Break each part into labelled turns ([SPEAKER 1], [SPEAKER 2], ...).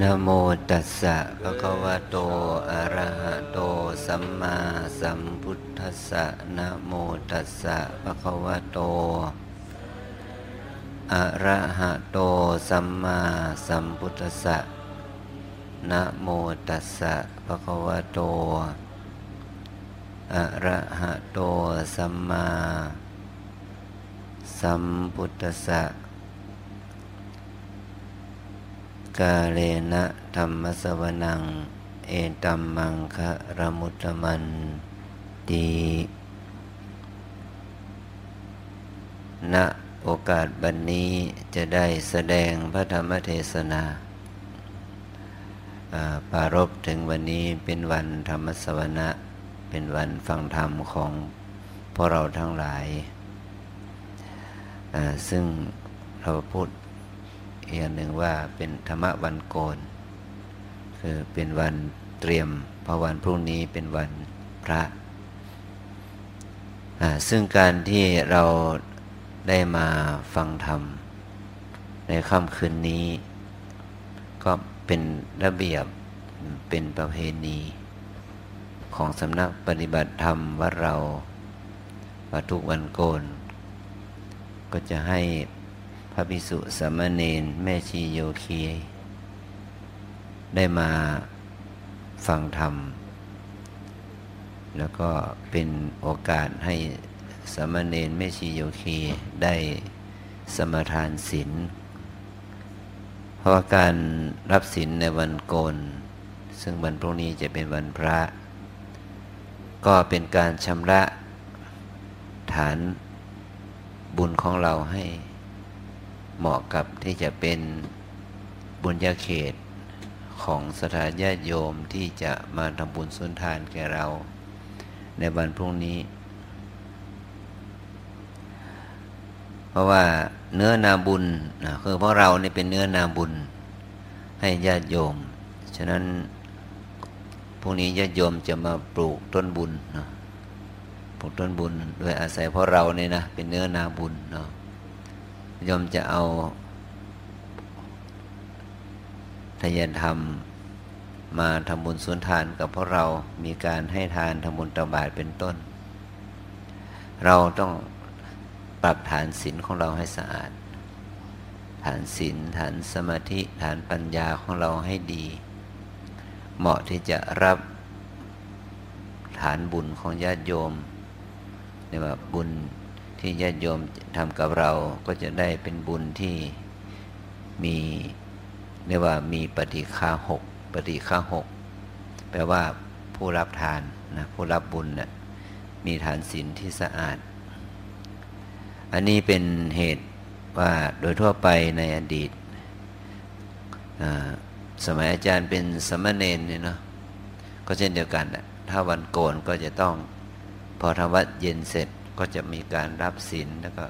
[SPEAKER 1] นะโมตัสสะภะคะวะโต อะระหะโต สัมมาสัมพุทธัสสะนะโมตัสสะภะคะวะโต อะระหะโต สัมมาสัมพุทธัสสะนะโมตัสสะภะคะวะโต อะระหะโต สัมมาสัมพุทธัสสะ กาเลนะธรรมสวนัง เอตัมมังคะระมุตตมันตีณโอกาสบันนี้จะได้แสดงพระธรรมเทศนาปารบถึงวันนี้เป็นวันธรรมสวนะ เป็นวันฟังธรรมของพวกเราทั้งหลาย ซึ่งเราพูด อีกอย่างหนึ่งว่าเป็นธรรมวันโกน คือเป็นวันเตรียมเพราะวันพรุ่งนี้เป็นวันพระ ซึ่งการที่เราได้มาฟังธรรม ในค่ำคืนนี้ ก็เป็นระเบียบเป็นประเพณีของสำนักปฏิบัติธรรมวัดเราว่าทุกวันโกน ก็จะให้ ระภิกษุสามเณรแม่ชีโยคี ได้มาฟังธรรม แล้วก็เป็นโอกาสให้สามเณรแม่ชีโยคีได้สมทานศีลเพราะว่าการรับศีลในวันโกน ซึ่งวันพรุ่งนี้จะเป็นวันพระ ก็เป็นการชำระฐานบุญของเราให้ เหมาะกับที่จะเป็นบุญญาเขตของสถานญาติโยมที่จะมาทำบุญสุนทานแก่เรา ในวันพรุ่งนี้ เพราะว่าเนื้อนาบุญนะคือเพราะเราเนี่เป็นเนื้อนาบุญให้ญาติโยม ฉะนั้นพรุ่งนี้ญาติโยมจะมาปลูกต้นบุญนะปลูกต้นบุญโดยอาศัยเพราะเราเนี่ยนะเป็นเนื้อนาบุญเนาะ ยมจะเอาทายนธรรม มาทำบุญสุนทานกับพวกเรามีการให้ทานทำบุญตบาทเป็นต้น เราต้องปรับฐานศีลของเราให้สะอาด ฐานศีลฐานสมาธิฐานปัญญาของเราให้ดี เหมาะที่จะรับฐานบุญของญาติโยมเรียกว่าบุญ ที่ญาติโยมทำกับเราก็จะได้เป็นบุญที่มีเรียกว่ามีปฏิฆาหกปฏิฆาหกแปลว่าผู้รับทานนะผู้รับบุญนะ่ะมีฐานศีลที่สะอาด อันนี้เป็นเหตุว่าโดยทั่วไปในอดีต สมัยอาจารย์เป็นสมณเณรเนี่ยเนาะก็เช่นเดียวกัน ถ้าวันโกนก็จะต้องพอทำวัดเย็นเสร็จ ก็จะมีการรับศีลแล้วก็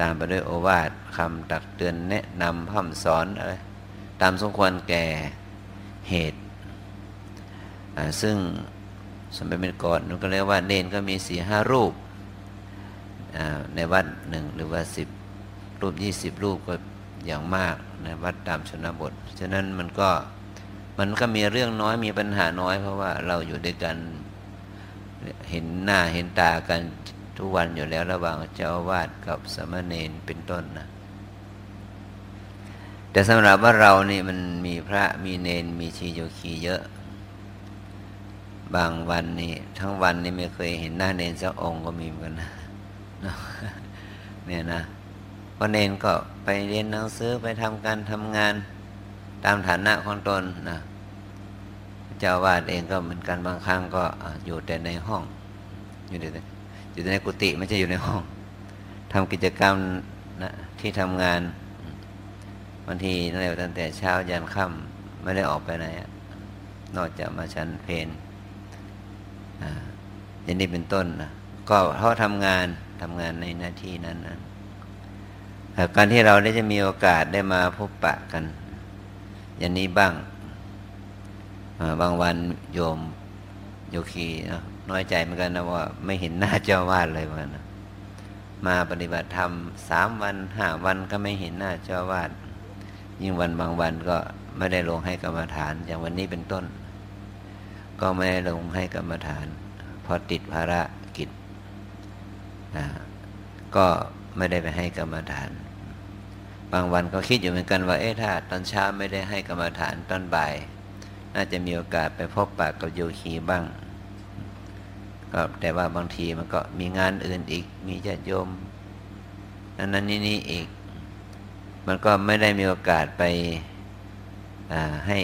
[SPEAKER 1] ตามไปด้วยโอวาทคำตักเตือนแนะนำพ่ำสอนอะไรตามสมควรแก่เหตุ ซึ่งสมัยเป็นก่อนนุก็เรียกว่าเนนก็มีสี่ห้ารูป ในวัดหนึ่งหรือว่าสิบรูปยี่สิบรูปก็อย่างมากในวัดตามชนบท ฉะนั้นมันก็มันก็มีเรื่องน้อยมีปัญหาน้อย เพราะว่าเราอยู่ด้วยกันเห็นหน้าเห็นตากัน ทุกวันอยู่แล้วระหว่างเจ้าวาดกับสมณเณรเป็นต้นนะแต่สำหรับว่าเรานี่มันมีพระมีเนนมีชีโยคีเยอะ บางวันนี่ทั้งวันนี่ไม่เคยเห็นหน้าเนนสักองค์ก็มีเหมือนกันนะเนี่ยนะเพราะเนนก็ไปเรียนหนังสือไปทำการทำงานตามฐานะของตนนะเจ้าวาดเองก็เหมือนกันบางครั้งก็อยู่แต่ในห้องอยู่แต่ อยู่ในกุฏิไม่ใช่อยู่ในห้องทำกิจกรรมนะที่ทำงานบางทีนั่นแหละตั้งแต่เช้ายันค่ำไม่ได้ออกไปไหนนอกจากมาชั้นเพนอย่างนี้เป็นต้นนะก็เขาทำงานทำงานในหน้าที่นั้นนะการที่เราได้จะมีโอกาสได้มาพบปะกัน อย่างนี้บ้าง บางวันโยมโยคีนะ น้อยใจเหมือนกันนะว่าไม่เห็นหน้าเจ้าวาดเลยมันมาปฏิบัติธรรมสามวันห้าวันก็ไม่เห็นหน้าเจ้าวาด ยิ่งวันบางวันก็ไม่ได้ลงให้กรรมฐาน อย่างวันนี้เป็นต้น ก็ไม่ได้ลงให้กรรมฐานเพราะติดภารกิจนะก็ไม่ได้ไปให้กรรมฐาน บางวันก็คิดอยู่เหมือนกันว่าเอ๊ะถ้าตอนเช้าไม่ได้ให้กรรมฐานตอนบ่าย น่าจะมีโอกาสไปพบปากกับโยคีบ้าง ก็แต่ว่าบางทีมันก็มีงานอื่นอีก มีญาติโยมนั้นนั้นนี่นี่อีก มันก็ไม่ได้มีโอกาสไปให้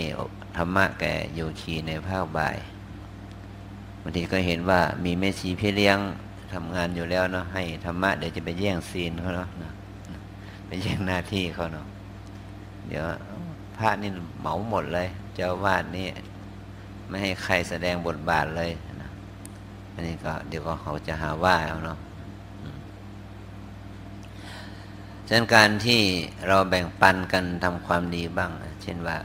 [SPEAKER 1] ธรรมะแก่โยคีในภาคบ่ายบางทีก็เห็นว่ามีแม่ชีพี่เลี้ยงทำงานอยู่แล้วเนาะให้ธรรมะเดี๋ยวจะไปแย่งซีนเขาเนาะไปแย่งหน้าที่เขาเนาะเดี๋ยวพระนี่เหมาหมดเลย เจ้าวาดนี่ ไม่ให้ใครแสดงบทบาทเลย อันนี้ก็เดี๋ยวก็เขาจะหาว่าเอาเนาะฉะนั้นการที่เราแบ่งปันกันทำความดีบ้าง เช่นว่า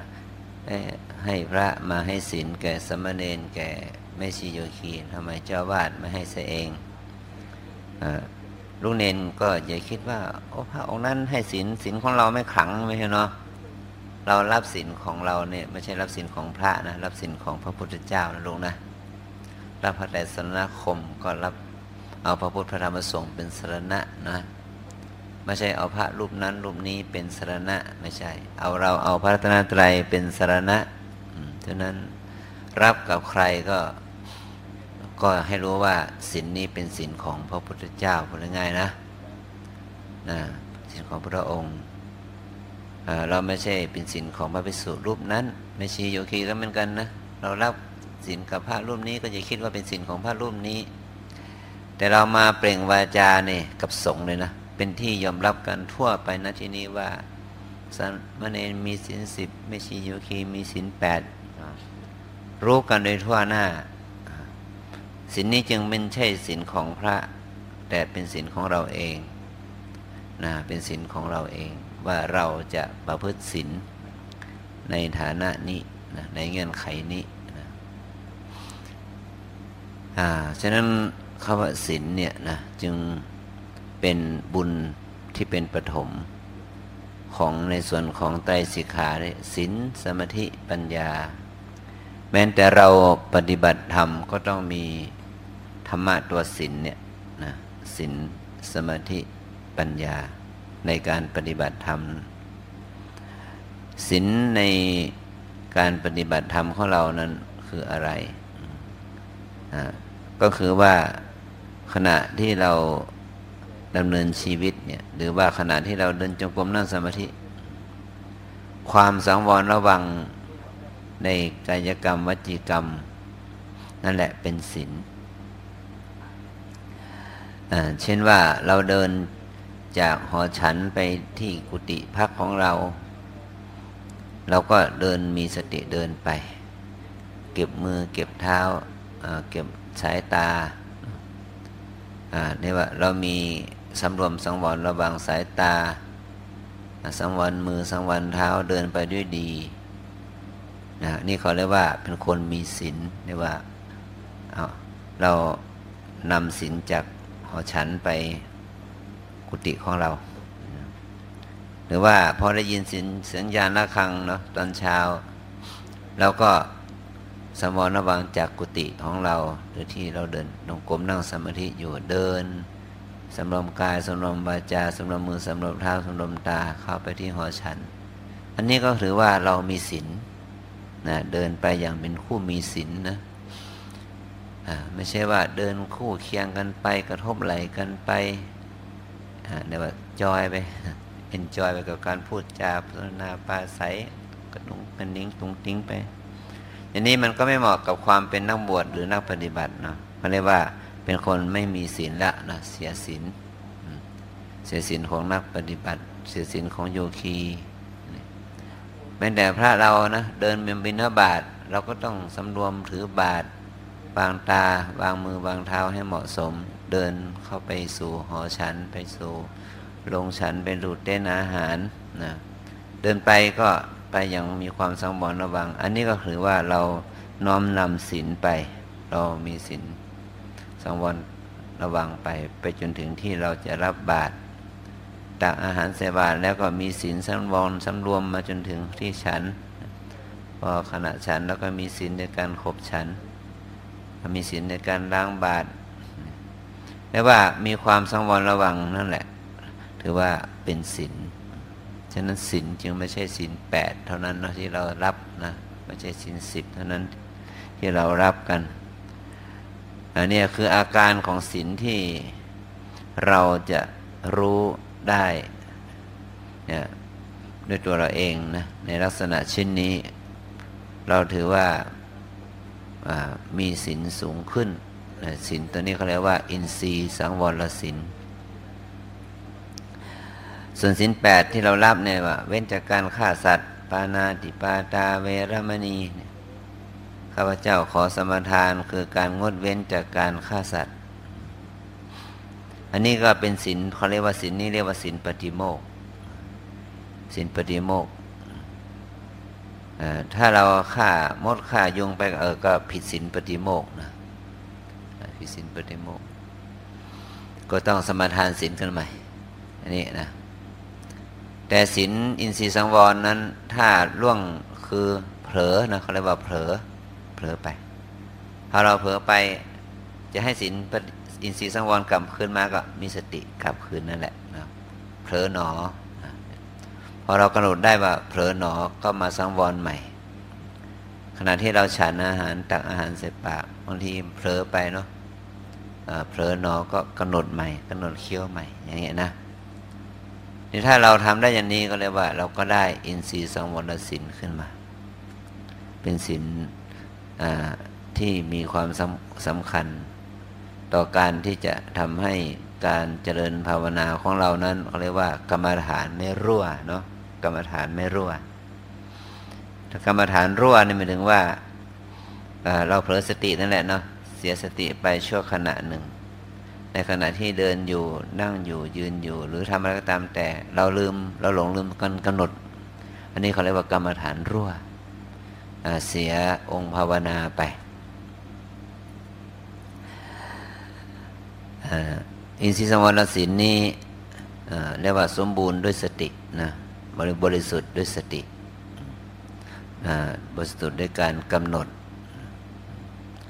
[SPEAKER 1] ให้พระมาให้ศีลแก่สมณเณรแก่แม่ชีโยคีทำไมเจ้าวาดไม่ให้เสเองลูกเนนก็อย่าคิดว่า โอ้พระองค์นั้นให้ศีลศีลของเราไม่ขลังไม่ใช่เนาะเรารับศีลของเราเนี่ยไม่ใช่รับศีลของพระนะรับศีลของพระพุทธเจ้านะลูกนะ รับพระแต่สรณคมก็รับเอาพระพุทธพระธรรมสงฆ์เป็นสรณะนะไม่ใช่เอาพระรูปนั้นรูปนี้เป็นสรณะไม่ใช่ เอาเราเอาพระรัตนตรัยเป็นสรณะฉะนั้นรับกับใครก็ก็ให้รู้ว่าศีลนี้เป็นศีลของพระพุทธเจ้าพูดง่ายนะนะศีลของพระองค์เราไม่ใช่เป็นศีลของพระภิกษุรูปนั้น ไม่ชีโยคีก็เหมือนกันนะเรารับ ศีลกับพระรูปนี้ก็จะคิดว่าเป็นศีลของพระรูปนี้ แต่เรามาเปล่งวาจาเนี่ยกับสงฆ์เลยนะ เป็นที่ยอมรับกันทั่วไปนะที่นี้ว่าสามเณรมีศีลสิบไม่ชีโยคีมีศีลแปดรู้กันโดยทั่วหน้าศีลนี้จึงไม่ใช่ศีลของพระ แต่เป็นศีลของเราเองนะเป็นศีลของเราเอง ว่าเราจะประพฤติศีลในฐานะนี้นะในเงื่อนไขนี้ อ่าฉะนั้นคำว่าศีลเนี่ยนะจึงเป็นบุญที่เป็นปฐมของในส่วนของไตรสิกขาศีลสมาธิปัญญา แม้แต่เราปฏิบัติธรรมก็ต้องมีธรรมะตัวศีลเนี่ยนะศีลสมาธิปัญญาในการปฏิบัติธรรมศีลในการปฏิบัติธรรมของเรานั้นคืออะไร ก็คือว่าขณะที่เราดำเนินชีวิตเนี่ยหรือว่าขณะที่เราเดินจงกรมนั่งสมาธิ ความสังวรระวังในกายกรรมวจีกรรม นั่นแหละเป็นศีลเช่นว่าเราเดินจากหอฉันไปที่กุฏิพักของเรา เราก็เดินมีสติเดินไป เก็บมือเก็บเท้าเก็บ สายตาเนี่ยว่าเรามีสำรวมสังวรระวังสายตา สังวรมือสังวรเท้าเดินไปด้วยดีนะนี่เขาเรียกว่าเป็นคนมีศีลเรียกว่าเรานำศีลจากหอฉันไปกุฏิของเรา หรือว่าพอได้ยินสินเสียงยานระฆังเนาะตอนเช้าเราก็ สมรระวังจากกุฏิของเราหรือที่เราเดินนงกลมนั่งสมาธิอยู่เดินสำรวมกายสำรวมวาจาสำรวมมือสำรวมเท้าสำรวมตาเข้าไปที่หอฉัน อันนี้ก็ถือว่าเรามีศีลนะเดินไปอย่างเป็นคู่มีศีลนะไม่ใช่ว่าเดินคู่เคียงกันไปกระทบไหลกันไปเดี๋ยวว่าจอยไปเอ็นจอยไปกับการพูดจาพนาปาใสกระนุงกันนิ้งตุงติ้งไป อันนี้มันก็ไม่เหมาะกับความเป็นนักบวชหรือนักปฏิบัติเนาะเขาเรียกว่าเป็นคนไม่มีศีลละนะเสียศีลเสียศีลของนักปฏิบัติ เสียศีลของโยคีแม้แต่พระเรานะเดินเมียบินบาทเราก็ต้องสำรวมถือบาทวางตาวางมือวางเท้าให้เหมาะสม เดินเข้าไปสู่หอฉันไปสู่ลงฉันเป็นรูดเต้นอาหารนะเดินไปก็ ไปอย่างมีความสังวรระวัง อันนี้ก็คือว่าเราน้อมนำศีลไป เรามีศีลสังวรระวังไป ไปจนถึงที่เราจะรับบาตรตักอาหารใส่บาตรแล้วก็มีศีลสังวรสำรวมมาจนถึงที่ฉัน พอขณะฉันแล้วก็มีศีลในการขบฉัน มีศีลในการล้างบาตรแปลว่ามีความสังวรระวังนั่นแหละ ถือว่าเป็นศีล ฉะนั้นศีลจึงไม่ใช่ศีลแปดเท่านั้นนะที่เรารับนะไม่ใช่ศีลสิบเท่านั้นที่เรารับกันอันนี้คืออาการของศีลที่เราจะรู้ได้เนี่ยด้วยตัวเราเองนะในลักษณะเช่นนี้ เราถือว่ามีศีลสูงขึ้นศีลตัวนี้เขาเรียกว่า อินทรีย์สังวรศีล ส่วนศีลแปดที่เรารับเนี่ยว่า เว้นจากการฆ่าสัตว์ ปานาติปาตาเวรมณีข้าพเจ้าขอสมทานคือการงดเว้นจากการฆ่าสัตว์ อันนี้ก็เป็นศีลเขาเรียกว่าศีลนี้เรียกว่าศีลปฏิโมกศีลปฏิโมกถ้าเราฆ่ามดฆ่ายุงไปเออก็ผิดศีลปฏิโมกนะผิดศีลปฏิโมกก็ต้องสมทานศีลกันใหม่ อันนี้นะ แต่ศีลอินทรีย์สังวรนั้น ถ้าล่วงคือเผลอนะเขาเรียกว่าเผลอเผลอไปพอเราเผลอไป จะให้ศีลอินทรีย์สังวรกลับคืนมาก็มีสติกลับคืนนั่นแหละนะเผลอหนอพอเรากำหนดได้ว่าเผลอหนอก็มาสังวรใหม่ ขณะที่เราฉันอาหารตักอาหารเสร็จปากบางทีเผลอไปเนาะเผลอหนอก็กำหนดใหม่กำหนดเคี้ยวใหม่อย่างเงี้ยนะ นี่ถ้าเราทำได้อย่างนี้ก็เรียกว่า เราก็ได้อินทรีย์สังวรสินขึ้นมา เป็นสินที่มีความสำสำคัญ ต่อการที่จะทำให้การเจริญภาวนาของเรานั้นเขาเรียกว่ากรรมฐานไม่รั่วเนาะกรรมฐานไม่รั่วถ้ากรรมฐานรั่วนี่หมายถึงว่าเราเผลอสตินั่นแหละเนาะเสียสติไปชั่วขณะหนึ่ง ในขณะที่เดินอยู่นั่งอยู่ยืนอยู่ หรือทำอะไรก็ตามแต่ เราลืมเราหลงลืมกันกำหนด อันนี้เขาเรียกว่ากรรมฐานรั่วเสียองค์ภาวนาไปอินทรีย์สมวรสินนี้เรียกว่าสมบูรณ์ด้วยสตินะบริบริสุทธิ์ด้วยสติบริสุทธิ์ด้วยการกำหนด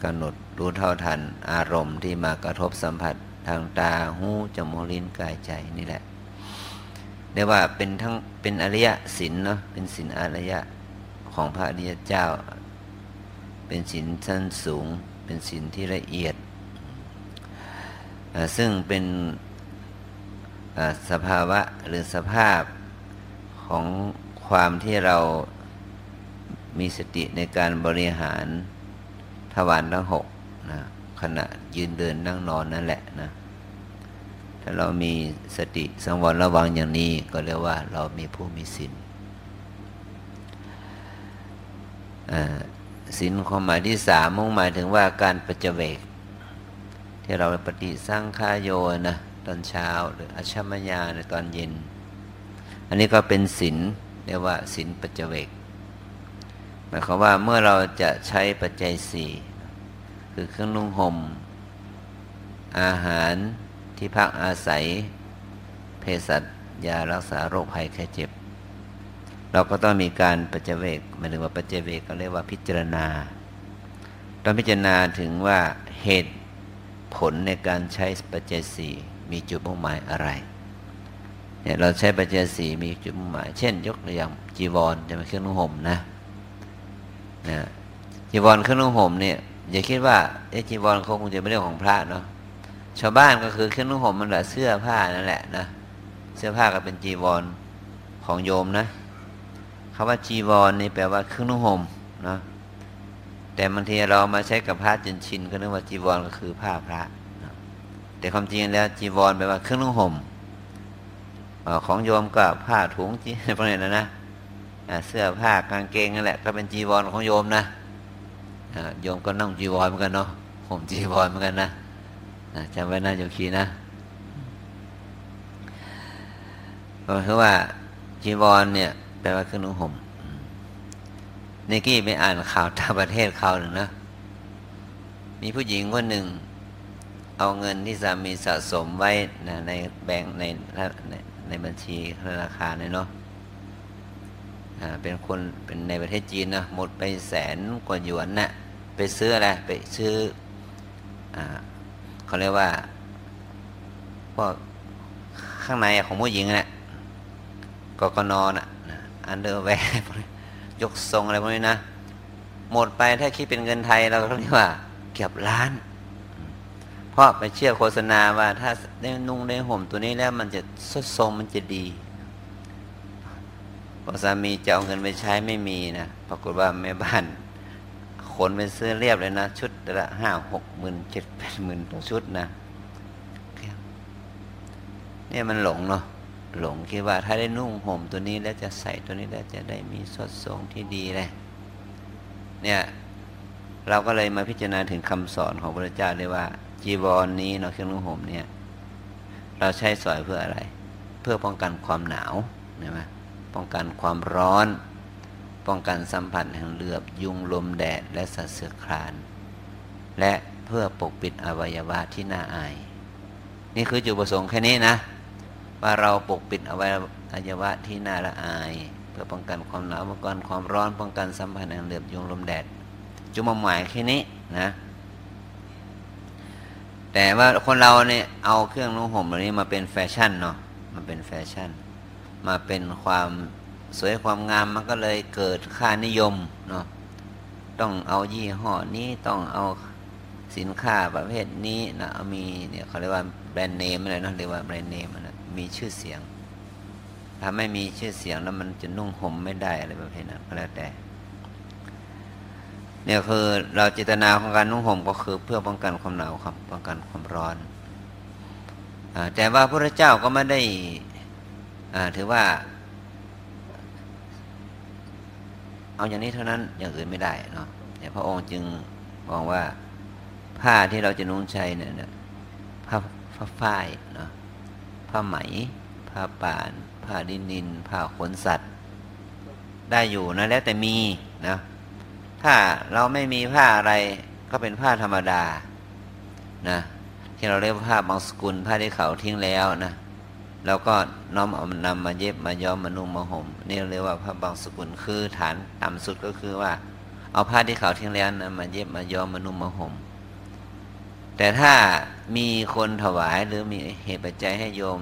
[SPEAKER 1] กำหนดรู้เท่าทันอารมณ์ที่มากระทบสัมผัส ทางตาหูจมูกลิ้นกายใจนี่แหละเรียกว่าเป็นทั้งเป็นอริยสินเนาะเป็นสินอริยะของพระอริยเจ้า เป็นสินชั้นสูง เป็นสินที่ละเอียด ซึ่งเป็นสภาวะหรือสภาพของความที่เรามีสติในการบริหารทวารทั้งหกนะ ขณะยืนเดินนั่งนอนนั่นแหละนะถ้าเรามีสติสังวรระวังอย่างนี้ก็เรียกว่าเรามีผู้มีศีลศีลความหมายที่สามมุ่งหมายถึงว่าการปัจเจเวกที่เราปฏิสร้างคาโยนะตอนเช้าหรืออัชมญาในตอนเย็น อันนี้ก็เป็นศีลเรียกว่าศีลปัจเจเวกหมายความว่าเมื่อเราจะใช้ปัจจัยสี่ คือเครื่องนุ่งห่ม อาหารที่พักอาศัย เภสัชยารักษาโรคภัยแค่เจ็บ เราก็ต้องมีการปัจเจเวกหมายถึงว่าปัจเจเวกก็เรียกว่าพิจารณา ต้องพิจารณาถึงว่าเหตุผลในการใช้ปัจเจัยสี่มีจุดมุ่งหมายอะไรเนี่ยเราใช้ปัจเจัยสี่มีจุดมุ่งหมาย เช่น ยกตัวอย่างจีวรจะเป็นเครื่องนุ่งห่มนะนะจีวรเครื่องนุ่งห่มเนี่ย อย่าคิดว่าเอจีวรคงจะไม่เรื่องของพระเนาะชาวบ้านก็คือเครื่องนุ่งห่มมันแหละเสื้อผ้านั่นแหละนะเสื้อผ้าก็เป็นจีวรของโยมนะคำว่าจีวรนี่แปลว่าเครื่องนุ่งห่มเนาะแต่บางทีเรามาใช้กับผ้าจนชินก็นึกว่าจีวรก็คือผ้าพระแต่ความจริงแล้วจีวรแปลว่าเครื่องนุ่งห่มของโยมก็ผ้าถุงจีพวกนี้นะนะเสื้อผ้ากางเกงนั่นแหละ ก็เป็นจีวรของโยมนะ โยมก็นั่งจีวรเหมือนกันเนาะห่มจีวรเหมือนกันนะจำไว้นะโยคีนะก็คือว่าจีวรเนี่ยแปลว่าเครื่องนุ่งห่มนี่กี้ไปอ่านข่าวต่างประเทศเขาหนึ่งนะมีผู้หญิงคนหนึ่ง เอาเงินที่สามีสะสมไว้นะในแบงค์ในในในบัญชีธนาคารเนาะเป็นคนเป็นในประเทศจีนนะหมดไปแสนกว่าหยวนนะ่ะ ไปซื้ออะไรไปซื้ออเขาเรียกว่าพวกข้างในของผู้หญิงนะ่ะกกนอนอะ underwear ยกทรงอะไรพวกนี้นะ หมดไปถ้าคิดเป็นเงินไทยเราก็เรียกว่าเกือบล้าน เพราะไปเชื่อโฆษณาว่าถ้าได้นุ่งได้ห่มตัวนี้แล้วมันจะทรวดทรงมันจะดีพอสามีจะเอาเงินไปใช้ไม่มีนะ ปรากฏว่าแม่บ้าน ขนไปซื้อเรียบเลยนะ ชุดละห้าหกหมื่นเจ็ดแปดหมื่นต่อชุดนะเนี่ยมันหลงเนาะหลงคิดว่าถ้าได้นุ่งห่มตัวนี้แล้วจะใส่ตัวนี้แล้วจะได้มีสดทรงที่ดีเลยเนี่ยเราก็เลยมาพิจารณาถึงคำสอนของพระเจ้าเลยว่า จีวรนนี้เนาะเครื่องนุ่งห่มเนี่ย เราใช้สอยเพื่ออะไร เพื่อป้องกันความหนาวใช่ไหมป้องกันความร้อน ป้องกันสัมผัสแห่งเลือบ ยุงลมแดดและสัตว์เสือคลาน และเพื่อปกปิดอวัยวะที่น่าอาย นี่คือจุดประสงค์แค่นี้นะ ว่าเราปกปิดอวัยวะที่น่าละอาย เพื่อป้องกันความหนาวป้องกันความร้อนป้องกันสัมผัสแห่งเลือบยุงลมแดด จุดมุ่งหมายแค่นี้นะแต่ว่าคนเราเนี่ยเอาเครื่องนุ่งห่มเหล่านี้มาเป็นแฟชั่นเนาะมันเป็นแฟชั่น มาเป็นความ สวยความงามมันก็เลยเกิดค่านิยมเนาะต้องเอายี่ห้อนี้ต้องเอาสินค้าประเภทนี้นะมีเนี่ยเขาเรียกว่าแบรนด์เนมอะไรนะเรียกว่าแบรนด์เนมนะมีชื่อเสียง ถ้าไม่มีชื่อเสียงแล้วมันจะนุ่งห่มไม่ได้อะไรประเภทนั้นก็แล้วแต่เนี่ยคือเราเจตนาของการนุ่งห่มก็คือเพื่อป้องกันความหนาวครับป้องกันความร้อนอแต่ว่าพระเจ้าก็ไม่ได้ถือว่า เอาอย่างนี้เท่านั้นอย่างอื่นไม่ได้เนาะแต่พระองค์จึงมองว่าผ้าที่เราจะนุ่งใช้เนี่ยผ้าผ้าฝ้ายเนาะผ้าไหม ผ้าป่าน ผ้าดินนิน ผ้าขนสัตว์ ได้อยู่นะแล้วแต่มีนะถ้าเราไม่มีผ้าอะไรก็เป็นผ้าธรรมดานะที่เราเรียกว่าผ้าบางสกุลผ้าที่เขาทิ้งแล้วนะ แล้วก็น้อมเอานำมาเย็บมาย้อมมานุ่งมาห่มนี่เรียกว่าผ้าบางสกุลคือฐานต่ำสุดก็คือว่า เอาผ้าที่เขาทิ้งแล้วนะมาเย็บมาย้อมมานุ่งมาห่มแต่ถ้ามีคนถวายหรือมีเหตุปัจจัยให้โยม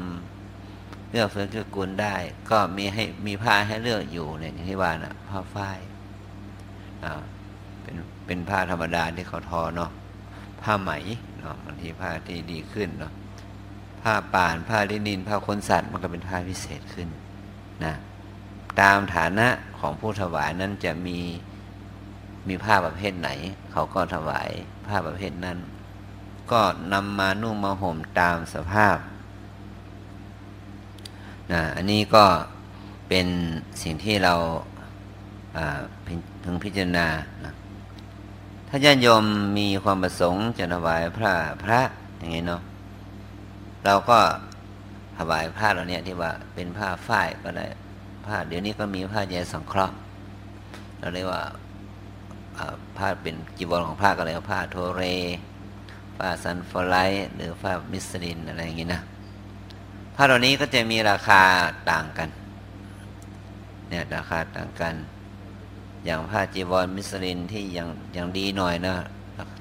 [SPEAKER 1] เลือกเฟื่องเกื้อกูลได้ ก็มีให้มีผ้าให้เลือกอยู่เนี่ยที่ว่านะผ้าฝ้ายอ่าเป็นเป็นผ้าธรรมดาที่เขาทอเนาะผ้าไหมเนาะบางทีผ้าที่ดีขึ้นเนาะ ผ้าป่านผ้าลินินผ้าขนสัตว์มันก็เป็นผ้าพิเศษขึ้นนะตามฐานะของผู้ถวายนั้นจะมีมีผ้าประเภทไหน เขาก็ถวายผ้าประเภทนั้น ก็นำมานุ่งมาห่มตามสภาพนะอันนี้ก็เป็นสิ่งที่เราพึงพิจารณานะถ้าญาติโยมมีความประสงค์จะถวายพระพระอย่างนี้เนาะ เราก็ถวายผ้าเราเนี่ยที่ว่าเป็นผ้าฝ้ายก็ได้ผ้าเดี๋ยวนี้ก็มีผ้าแยสังเคราะห์เราเรียกว่าผ้าเป็นจีวรของผ้าก็เลยผ้าโทเรผ้าซันฟอไลท์หรือผ้ามิสลินอะไรอย่างนี้นะผ้าเหล่านี้ก็จะมีราคาต่างกันเนี่ยราคาต่างกัน อย่างผ้าจีวรมิสลินที่ยังยังดีหน่อยนะ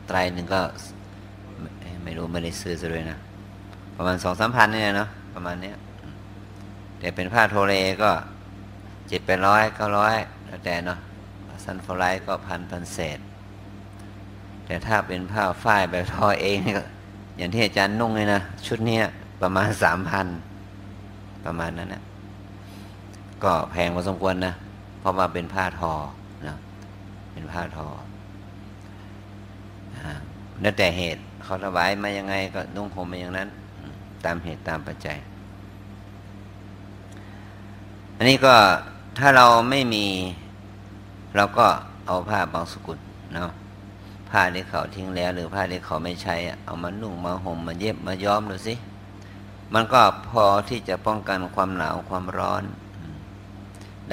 [SPEAKER 1] ไตรหนึ่งก็ไม่รู้ไม่ได้ซื้อซะด้วยนะ ประมาณสองสามพันเนี่ยเนาะประมาณเนี้ยแต่เป็นผ้าโทเลก็เจ็ดแปดร้อยเก้าร้อยแล้วแต่เนาะซันฟลายก็พันพันเศษ แต่ถ้าเป็นผ้าฝ้ายแบบทอเองอย่างที่อาจารย์นุ่งเลยนะ ชุดเนี้ประมาณสามพันประมาณนั้นนะก็แพงพอสมควรนะ เพราะว่าเป็นผ้าทอนะเป็นผ้าทอแล้วแต่เหตุเขาถวายมายังไงก็นุ่งผมมาอย่างนั้น ตามเหตุตามปัจจัย อันนี้ก็ถ้าเราไม่มี เราก็เอาผ้าบางสกุลเนาะผ้าที่เขาทิ้งแล้ว หรือผ้าที่เขาไม่ใช้ เอามานุ่งมาห่มมาเย็บมาย้อมดูสิ มันก็พอที่จะป้องกันความหนาวความร้อน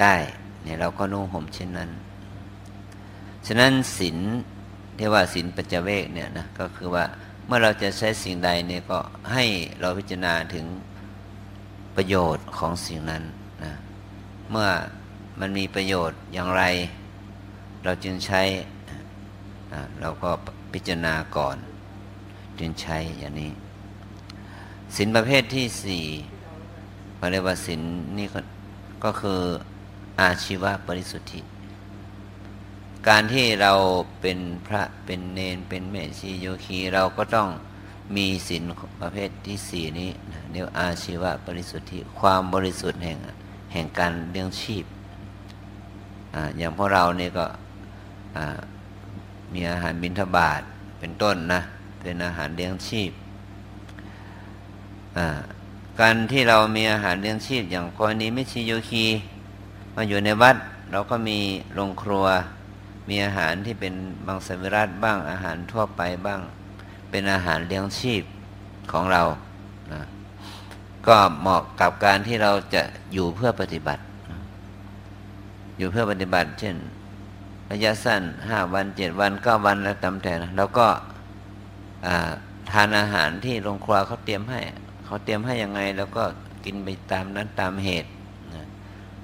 [SPEAKER 1] ได้เนี่ยเราก็นุ่งห่มเช่นนั้น ฉะนั้นศีลที่ว่าศีลปัจเจเวกเนี่ยนะก็คือว่า มื่อเราจะใช้สิ่งใดเนี่ยก็ให้เราพิจารณาถึงประโยชน์ของสิ่งนั้นนะเมื่อมันมีประโยชน์อย่างไร เราจึงใช้เราก็พิจารณาก่อน จึงใช้อย่างนี้สินประเภทที่สี่เขาเรียกว่าสินนี่ก็คืออาชีวะบริสุทธิ การที่เราเป็นพระเป็นเนนเป็นแม่ชีโยคีเราก็ต้องมีสินประเภทที่สี่นี้เรียกอาชีวะบริสุทธิความบริสุทธิ์แห่งแห่งการเลี้ยงชีพออย่างพวกเราเนี่ยก็มีอาหารบิณฑบาตเป็นต้นนะเป็นอาหารเลี้ยงชีพการที่เรามีอาหารเลี้ยงชีพ อย่างกรณีไม่ชีโยคีมาอยู่ในวัด เราก็มีโรงครัว มีอาหารที่เป็นบางสวิรัตบ้างอาหารทั่วไปบ้าง เป็นอาหารเลี้ยงชีพของเรานะก็เหมาะกับการที่เราจะอยู่เพื่อปฏิบัติ อยู่เพื่อปฏิบัติ เช่น ระยะสั้นห้าวันเจ็ดวันเก้าวันแล้วตามแต่แล้วก็ทานอาหารที่โรงครัวเขาเตรียมให้เขาเตรียมให้ยังไง แล้วก็กินไปตามนั้นตามเหตุนะ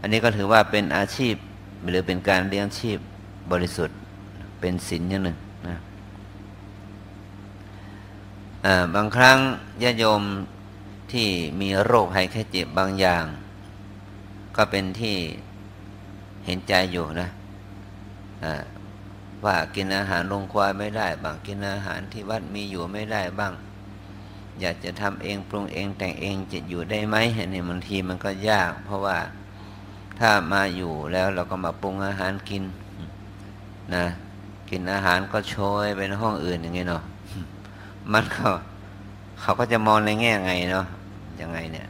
[SPEAKER 1] อันนี้ก็ถือว่าเป็นอาชีพหรือเป็นการเลี้ยงชีพ บริสุทธิ์เป็นศีลอย่างหนึ่งนะบางครั้งญาโยมที่มีโรคภัยแค่เจ็บบางอย่าง ก็เป็นที่เห็นใจอยู่นะว่ากินอาหารลงควายไม่ได้บางกินอาหารที่วัดมีอยู่ไม่ได้บ้าง อยากจะทำเองปรุงเองแต่งเองจะอยู่ได้ไหมเนี่ยบางทีมันก็ยาก เพราะว่าถ้ามาอยู่แล้วเราก็มาปรุงอาหารกิน นะ กินอาหารก็โชยไปในห้องอื่นอย่างเงี้ยเนาะมันก็เขาก็จะมองในแง่ไงเนาะยังไงเนี่ย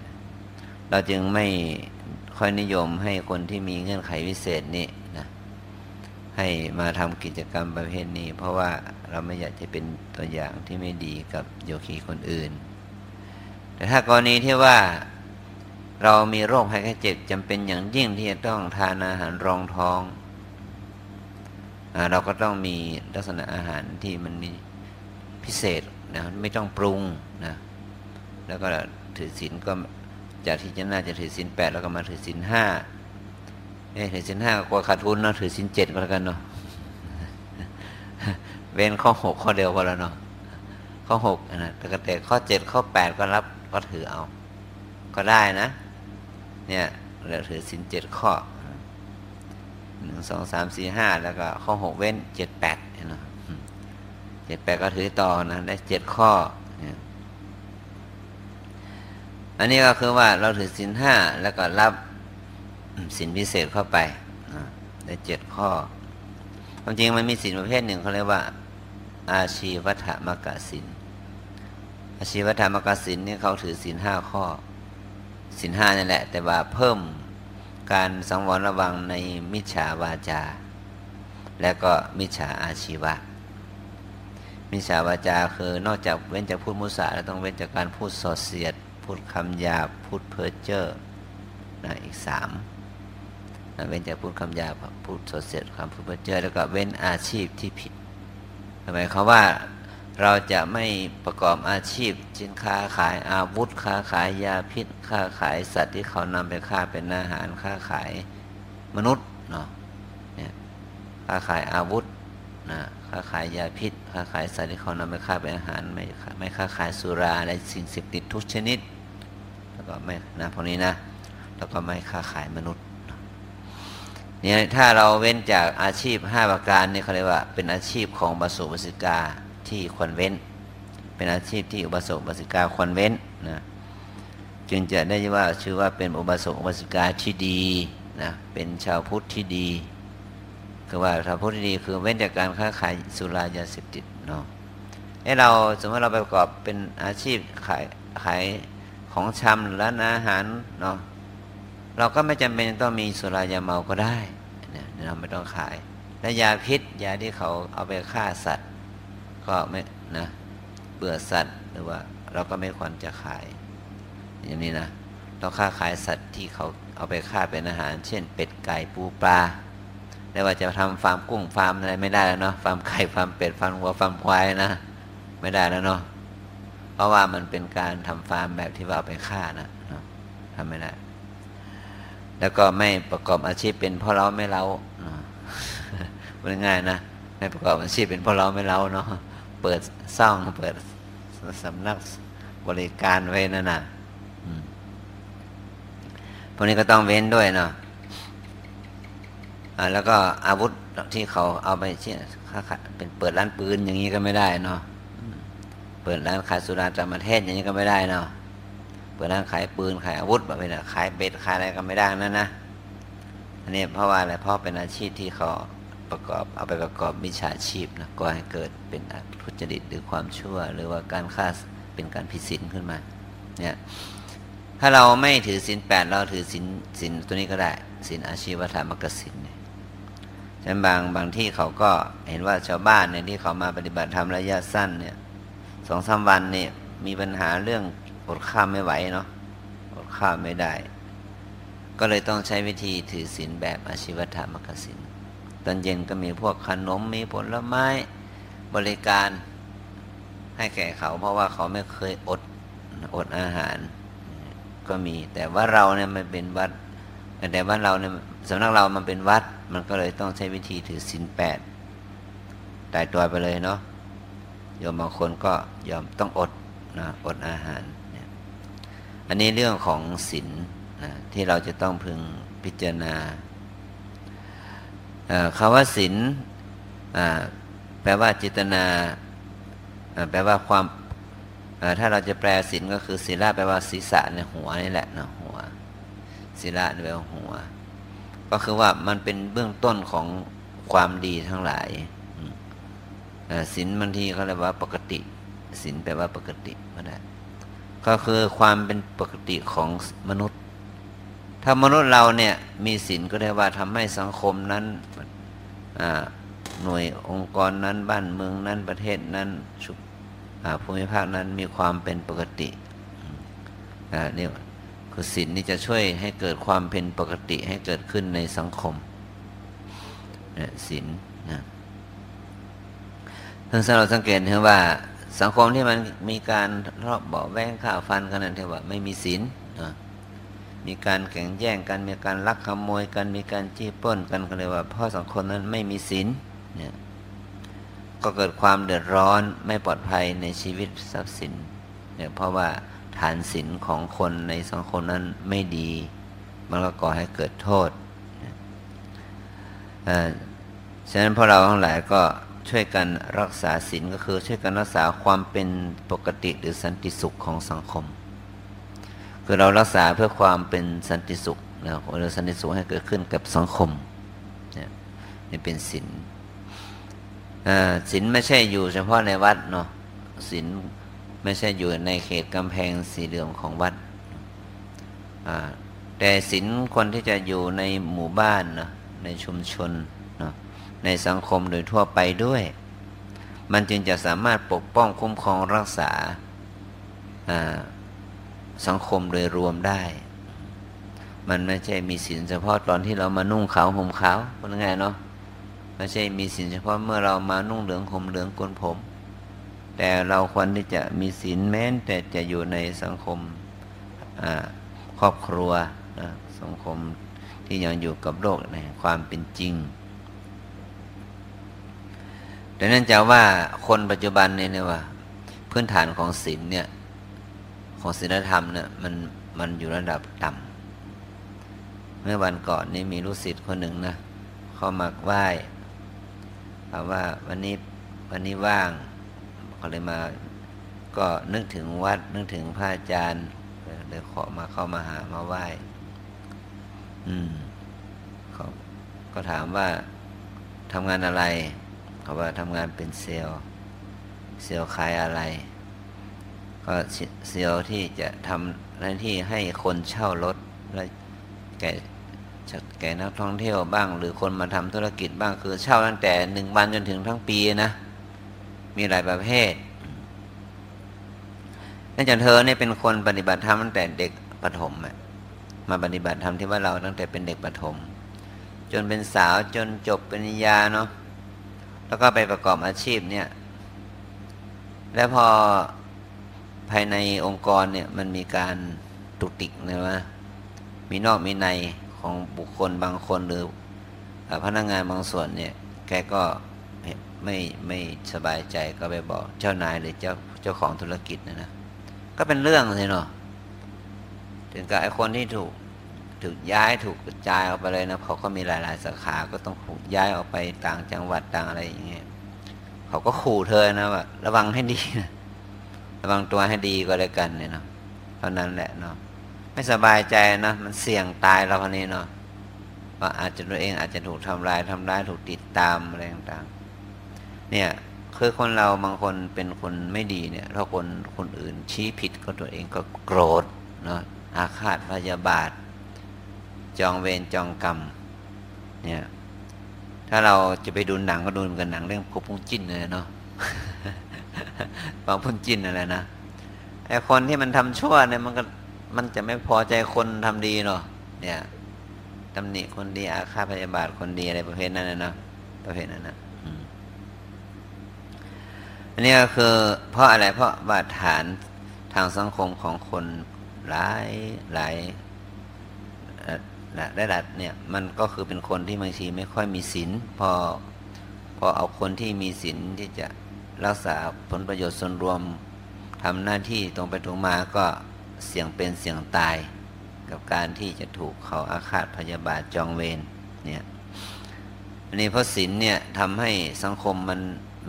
[SPEAKER 1] เราจึงไม่ค่อยนิยมให้คนที่มีเงื่อนไขพิเศษนี้นะให้มาทำกิจกรรมประเภทนี้ เพราะว่าเราไม่อยากจะเป็นตัวอย่างที่ไม่ดีกับโยคีคนอื่น แต่ถ้ากรณีที่ว่าเรามีโรคภัยไข้เจ็บจำเป็นอย่างยิ่งที่จะต้องทานอาหารรองท้อง เราก็ต้องมีลักษณะอาหารที่มันมีพิเศษนะไม่ต้องปรุงนะแล้วก็ถือศีลก็จากที่จะน่าจะถือศีลแปดแล้วก็มาถือศีลห้าเอ้ถือศีลห้ากลัวขาดทุนเนาะถือศีลเจ็ดก็แล้วกันเนาะเว้นข้อหกข้อเดียวพอแล้วเนาะข้อหกนะแต่แต่ข้อเจ็ดข้อแปดก็รับก็ถือเอา ก็ได้นะ เนี่ยเราถือศีลเจ็ดข้อ หนึ่งสองสามสี่ห้าแล้วก็ข้อหกเว้นเจ็ดแปดเนาะเจ็ดแปดก็ถือต่อนะได้เจ็ดข้อ อันนี้ก็คือว่าเราถือสินห้าแล้วก็รับสินพิเศษเข้าไปได้เจ็ดข้อความจริงมันมีสินประเภทหนึ่งเขาเรียกว่า อาชีวัฏมกสิน อาชีวัฏมกสินนี่เขาถือสินห้าข้อสินห้านี่แหละ แต่ว่าเพิ่ม การสังวรระวังในมิจฉาวาจา และก็มิจฉาอาชีวะ มิจฉาวาจาคือนอกจากเว้นจากพูดมุสาแล้วต้องเว้นจากการพูดส่อเสียด พูดคำหยาบพูดเพ้อเจ้อนะอีกสามนะเว้นจากพูดคำหยาบพูดส่อเสียดคำพูดเพ้อเจ้อแล้วก็เว้นอาชีพที่ผิดหมายความว่า เราจะไม่ประกอบอาชีพจินค้าขายอาวุธ ค้าขายยาพิษ ค้าขายสัตว์ที่เขานำไปฆ่าเป็นอาหาร ค้าขายมนุษย์เนาะเนี่ยค้าขายอาวุธนะค้าขายยาพิษ ค้าขายสัตว์ที่เขานำไปฆ่าเป็นอาหาร ไม่ไม่ค้าขายสุราและสิ่งเสพติดทุกชนิด แล้วก็ไม่นะพวกนี้นะ แล้วก็ไม่ค้าขายมนุษย์เนี่ยถ้าเราเว้นจากอาชีพ 5 ประการนี่เขาเรียกว่าเป็นอาชีพของบาสุบสิกา ที่ควรเว้น เป็นอาชีพที่อุบาสกอุบาสิกาควรเว้นนะจึงจะได้ว่าชื่อว่าเป็นอุบาสกอุบาสิกาที่ดีนะเป็นชาวพุทธที่ดีคือว่าชาวพุทธที่ดีคือเว้นจากการค้าขายสุรายาเสพติดเนาะให้เราสมมติเราไปประกอบเป็นอาชีพขายขายของชำหรือร้านอาหารเนาะเราก็ไม่จำเป็นต้องมีสุรายาเมาก็ได้เนี่ยเราไม่ต้องขาย และยาพิษยาที่เขาเอาไปฆ่าสัตว์ ก็ไม่นะเบื่อสัตว์หรือว่า เราก็ไม่ควรจะขาย อย่างนี้นะเราค้าขายสัตว์ที่เขาเอาไปฆ่าเป็นอาหาร เช่น เป็ดไก่ปูปลาแต่ว่าจะทำฟาร์มกุ้งฟาร์มอะไรไม่ได้แล้วเนาะฟาร์มไก่ฟาร์มเป็ดฟาร์มวัวฟาร์มควายนะไม่ได้แล้วเนาะเพราะว่ามันเป็นการทำฟาร์มแบบที่ว่าเอาไปฆ่านะนาะทำไม่ได้แล้วก็ไม่ประกอบอาชีพเป็นพ่อเล้าแม่เล้าเป็นง่ายนะไม่ประกอบอาชีพเป็นพ่อเล้าแม่เล้าเนาะ เปิดซ่องเปิดสำนักบริการไว้นั่นน่ะพวกนี้ก็ต้องเว้นด้วยเนาะแล้วก็อาวุธที่เขาเอาไปเชี่ยเป็นเปิดร้านปืนอย่างนี้ก็ไม่ได้เนาะเปิดร้านขายสุราจามเทศอย่างนี้ก็ไม่ได้เนาะเปิดร้านขายปืนขายอาวุธแบบนี้ขายเบ็ดขายอะไรก็ไม่ได้นั่นนะอันนี้เพราะว่าอะไรเพราะเป็นอาชีพที่เขา ประกอบเอาไปประกอบมิจฉาชีพนะก็ให้เกิดเป็นทุจริตหรือความชั่ว หรือว่าการฆ่าเป็นการผิดศีลขึ้นมาเนี่ยถ้าเราไม่ถือศีลแปดเราถือศีลศีลตัวนี้ก็ได้ศีลอาชีวธรรมกสินเนี่ยฉะนั้นบางบางที่เขาก็เห็นว่าชาวบ้านเนี่ยที่เขามาปฏิบัติธรรมระยะสั้นเนี่ยสองสาวันเนี่ยมีปัญหาเรื่องอดข้าวไม่ไหวเนาะอดข้าวไม่ได้ ก็เลยต้องใช้วิธีถือศีลแบบอาชีวธรรมกสิน ตอนเย็นก็มีพวกขนมมีผลไม้บริการให้แก่เขา เพราะว่าเขาไม่เคยอดอดอาหาร ก็มี แต่ว่าเราเนี่ยมันเป็นวัด แต่ว่าเราเนี่ยสำนักเรามันเป็นวัด มันก็เลยต้องใช้วิธีถือศีลแปดตายตัวไปเลยเนาะโยมบางคนก็ยอมต้องอดนะอดอาหาร อันนี้เรื่องของศีลนะที่เราจะต้องพึงพิจารณา คำว่าศีลแปลว่าจิตนา แปลว่าความถ้าเราจะแปลศีลก็คือศีลแปลว่าศีรษะในหัวนี่แหละนะหัวศีลแปลว่าหัว ก็คือว่ามันเป็นเบื้องต้นของความดีทั้งหลายศีลบางทีเขาเรียกว่าปกติศีลแปลว่าปกติก็ได้ก็คือความเป็นปกติของมนุษย์ ถ้ามนุษย์เราเนี่ยมีศีลก็ได้ว่าทำให้สังคมนั้นหน่วยองค์กรนั้นบ้านเมืองนั้นประเทศนั้นภูมิภาคนั้นมีความเป็นปกตินี่คือศีลนี่จะช่วยให้เกิดความเป็นปกติให้เกิดขึ้นในสังคมศีลนะทั้งสเราสังเกตเห็นว่าสังคมที่มันมีการรอบเบาแวงข่าวฟันกันนั่นเทว่าไม่มีศีล มีการแข่งแย่งกัน มีการลักขโมยกัน มีการจี้ป้นกันก็เลยว่าพ่อสังคมนั้นไม่มีศีลเนี่ยก็เกิดความเดือดร้อนไม่ปลอดภัยในชีวิตทรัพย์สินเนี่ยเพราะว่าฐานศีลของคนในสังคมนั้นไม่ดี มันก็ก่อให้เกิดโทษฉะนั้นพวกเราทั้งหลายก็ช่วยกันรักษาศีลก็คือช่วยกันรักษาความเป็นปกติหรือสันติสุขของสังคม คือเรารักษาเพื่อความเป็นสันติสุขนะหรือสันติสุขให้เกิดขึ้นกับสังคมเนี่ยนี่เป็นศีลศีลไม่ใช่อยู่เฉพาะในวัดเนาะศีลไม่ใช่อยู่ในเขตกำแพงสีเหลืองของวัด แต่ศีลคนที่จะอยู่ในหมู่บ้านเนาะในชุมชนเนาะในสังคมโดยทั่วไปด้วย มันจึงจะสามารถปกป้องคุ้มครองรักษา สังคมโดยรวมได้ มันไม่ใช่มีสินเฉพาะตอนที่เรามานุ่งขาวห่มขาวเป็นไงเนาะไม่ใช่มีสินเฉพาะเมื่อเรามานุ่งเหลืองห่มเหลืองกนผม แต่เราควรที่จะมีสินแม้น แต่จะอยู่ในสังคมครอบครัวนะสังคมที่ยังอยู่กับโลกในความเป็นจริงดังนั้นจะว่าคนปัจจุบันเนี่ยว่า พื้นฐานของศีลเนี่ย ของศีลธรรมเนี่ยมันมันอยู่ระดับต่ำเมื่อวันก่อนนี้มีลูกศิษย์คนหนึ่งนะเขามาไหว้ถามว่าวันนี้วันนี้ว่างเขาเลยมาก็นึกถึงวัดนึกถึงพระอาจารย์เลยขอมาเข้ามาหามาไหว้ อืมเขาก็ถามว่าทำงานอะไรเขาว่าทำงานเป็นเซลล์เซลล์ขายอะไร เซียวที่จะทำหน้าที่ให้คนเช่ารถและแก่แก่นักท่องเที่ยวบ้าง หรือคนมาทำธุรกิจบ้างคือเช่าตั้งแต่หนึ่งวันจนถึงทั้งปีนะ มีหลายประเภทนั่นจากเธอเนี่ยเป็นคนปฏิบัติธรรมตั้งแต่เด็กปฐมมาปฏิบัติธรรมที่ว่าเราตั้งแต่เป็นเด็กปฐมจนเป็นสาวจนจบปริญญาเนาะแล้วก็ไปประกอบอาชีพเนี่ย แล้วพอ ภายในองค์กรเนี่ยมันมีการตุกติกนะว่ามีนอกมีในของบุคคลบางคนหรือพนักงานบางส่วนเนี่ยแกก็ไม่ไม่สบายใจก็ไปบอกเจ้านายหรือเจ้าเจ้าของธุรกิจนะนะก็เป็นเรื่องเลยเนาะถึงกับไอ้คนที่ถูกถูกย้ายถูกกระจายออกไปเลยนะเขาก็มีหลาย ๆ สาขาก็ต้องถูกย้ายออกไปต่างจังหวัดต่างอะไรอย่างเงี้ยเขาก็ขู่เธอนะว่าระวังให้ดีนะ ระวังตัวให้ดีก็แล้วกันเนี่ยเนาะเท่านั้นแหละเนาะไม่สบายใจนะมันเสี่ยงตายเราคนนี้เนาะว่าอาจจะตัวเองอาจจะถูกทำลายทำร้ายถูกติดตามอะไรต่างๆ เนี่ยคือคนเราบางคนเป็นคนไม่ดีเนี่ยถ้าคนคนอื่นชี้ผิดก็ตัวเองก็โกรธเนาะอาฆาตพยาบาท จองเวรจองกรรมเนี่ยถ้าเราจะไปดูหนังก็ดูเหมือนกันหนังเรื่องพวกพุ่งจิ้นเลยเนาะ บางพุ่งจิ้นอะไรนะไอคนที่มันทำชั่วเนี่ยมันก็มันจะไม่พอใจคนทำดีเนาะเนี่ยตำหนิคนดีอาฆาตพยาบาทคนดีอะไรประเภทนั้นนะเนาะประเภทนั้นนะอันนี้ก็คือ เพราะอะไรเพราะบาดฐานทางสังคมของคนหลายหลายระดับเนี่ยมันก็คือเป็นคนที่บางทีไม่ค่อยมีศีลพอพอเอาคนที่มีศีลที่จะ รักษาผลประโยชน์ส่วนรวมทำหน้าที่ตรงไปตรงมาก็เสี่ยงเป็นเสี่ยงตาย กับการที่จะถูกเขาอาฆาตพยาบาทจองเวรเนี่ยอันนี้เพราะศีลเนี่ยทำให้สังคมมัน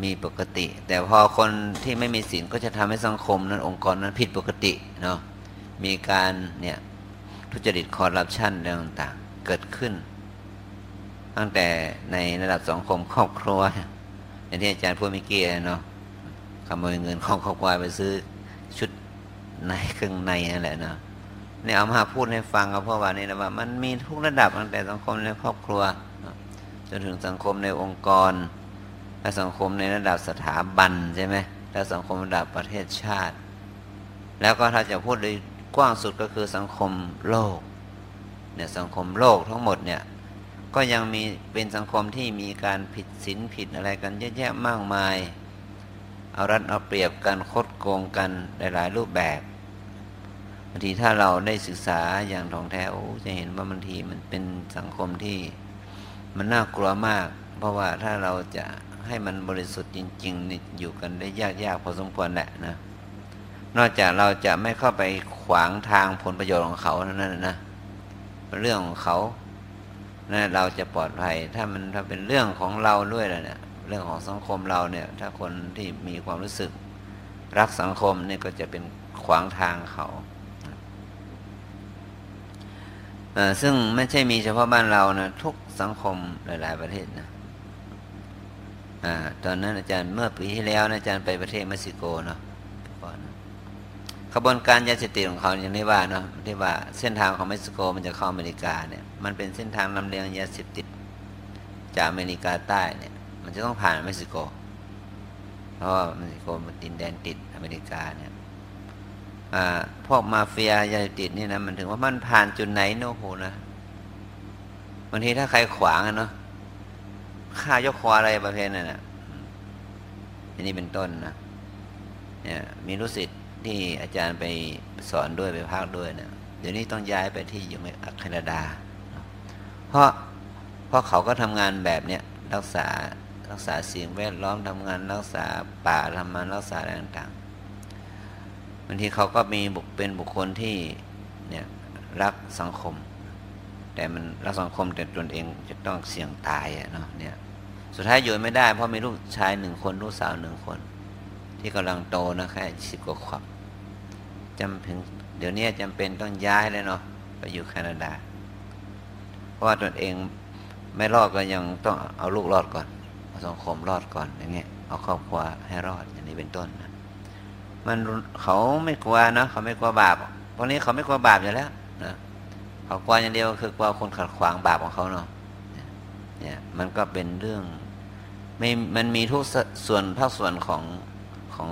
[SPEAKER 1] มีปกติ แต่พอคนที่ไม่มีศีลก็จะทำให้สังคมนั้นองค์กรนั้นผิดปกติเนาะมีการเนี่ยทุจริตคอร์รัปชันต่างๆเกิดขึ้น ตั้งแต่ในระดับสังคมครอบครัว อย่างที่อาจารย์พูดเมื่อกี้เนาะขโมยเงินของครอบครัวไปซื้อชุดในเครื่องในนั่นแหละเนาะเนี่ยเอามาพูดให้ฟังก็เพราะว่านี่นะว่า มันมีทุกระดับตั้งแต่สังคมในครอบครัวจนถึงสังคมในองค์กร และสังคมในระดับสถาบันใช่ไหมและสังคมระดับประเทศชาติ แล้วก็ถ้าจะพูดโดยกว้างสุดก็คือสังคมโลกเนี่ยสังคมโลกทั้งหมดเนี่ย ก็ยังมีเป็นสังคมที่มีการผิดศีลผิดอะไรกันเยอะแยะมากมาย เอารัดเอาเปรียบกันคดโกงกันหลายๆรูปแบบบางทีถ้าเราได้ศึกษาอย่างท่องแท้โอ้จะเห็นว่าบางทีมันเป็นสังคมที่มันน่ากลัวมาก เพราะว่าถ้าเราจะให้มันบริสุทธิ์จริงๆนี่อยู่กันได้ยากๆพอสมควรแหละนะนอกจากเราจะไม่เข้าไปขวางทางผลประโยชน์ของเขานั่นนะเรื่องของเขา นะเราจะปลอดภัย ถ้ามันถ้าเป็นเรื่องของเราด้วยล่ะเนี่ยเรื่องของสังคมเราเนี่ย ถ้าคนที่มีความรู้สึกรักสังคมเนี่ยก็จะเป็นขวางทางเขาซึ่งไม่ใช่มีเฉพาะบ้านเรานะทุกสังคมหลาย ๆ ประเทศนะอตอนนั้นอาจารย์เมื่อปีที่แล้วนะอาจารย์ไปประเทศเม็กซิโกเนาะขบวนการยาเสพติดของเขาอย่างที่ว่าเนาะที่ว่าเส้นทางของเม็กซิโกมันจะเข้าอเมริกาเนี่ย มันเป็นเส้นทางลำเลียงยาเสพติด จากอเมริกาใต้เนี่ย มันจะต้องผ่านเม็กซิโก เพราะว่าเม็กซิโกมันดินแดนติดอเมริกาเนี่ยพวกมาเฟียยาเสพติดนี่นะมันถึงว่ามันผ่านจุดไหนโน้โหนะบางทีถ้าใครขวางเนาะฆ่ายกคออะไรประเภทนั้นนะอันนี้เป็นต้นนะเนี่ยมีรู้สิทธิ์ที่อาจารย์ไปสอนด้วยไปภาคด้วยเนะี่ยเดี๋ยวนี้ต้องย้ายไปที่อยู่ในแคนาดา เพราะเพราะเขาก็ทำงานแบบเนี้ยรักษารักษาสิ่งแวดล้อมทำงานรักษาป่าทำงานรักษาอะไรต่างๆบางทีเขาก็มีบุคเป็นบุคคลที่เนี่ยรักสังคม แต่มันรักสังคมแต่ตนเองจะต้องเสี่ยงตายอะเนาะเนี่ยสุดท้ายอยู่ไม่ได้ เพราะมีลูกชายหนึ่งคนลูกสาวหนึ่งคน ที่กำลังโตนะแค่สิบกว่าขวบจำเป็นเดี๋ยวนี้จำเป็นต้องย้ายเลยเนาะไปอยู่แคนาดา เพราะว่าตนเองไม่รอดก็ยังต้องเอาลูกรอดก่อนเอาสังคมรอดก่อนอย่างเงี้ยเอาครอบครัวให้รอดอย่างนี้เป็นต้นนะมันเขาไม่กลัวนะเขาไม่กลัวบาปพราะนี้เขาไม่กลัวบาปอยู่แล้วนะเขากลัวอย่างเดียวคือกลัวคนขัดขวางบาปของเขาเนาะเนี่ยมันก็เป็นเรื่องไม่มันมีทุกส่วนภาคส่วนของของ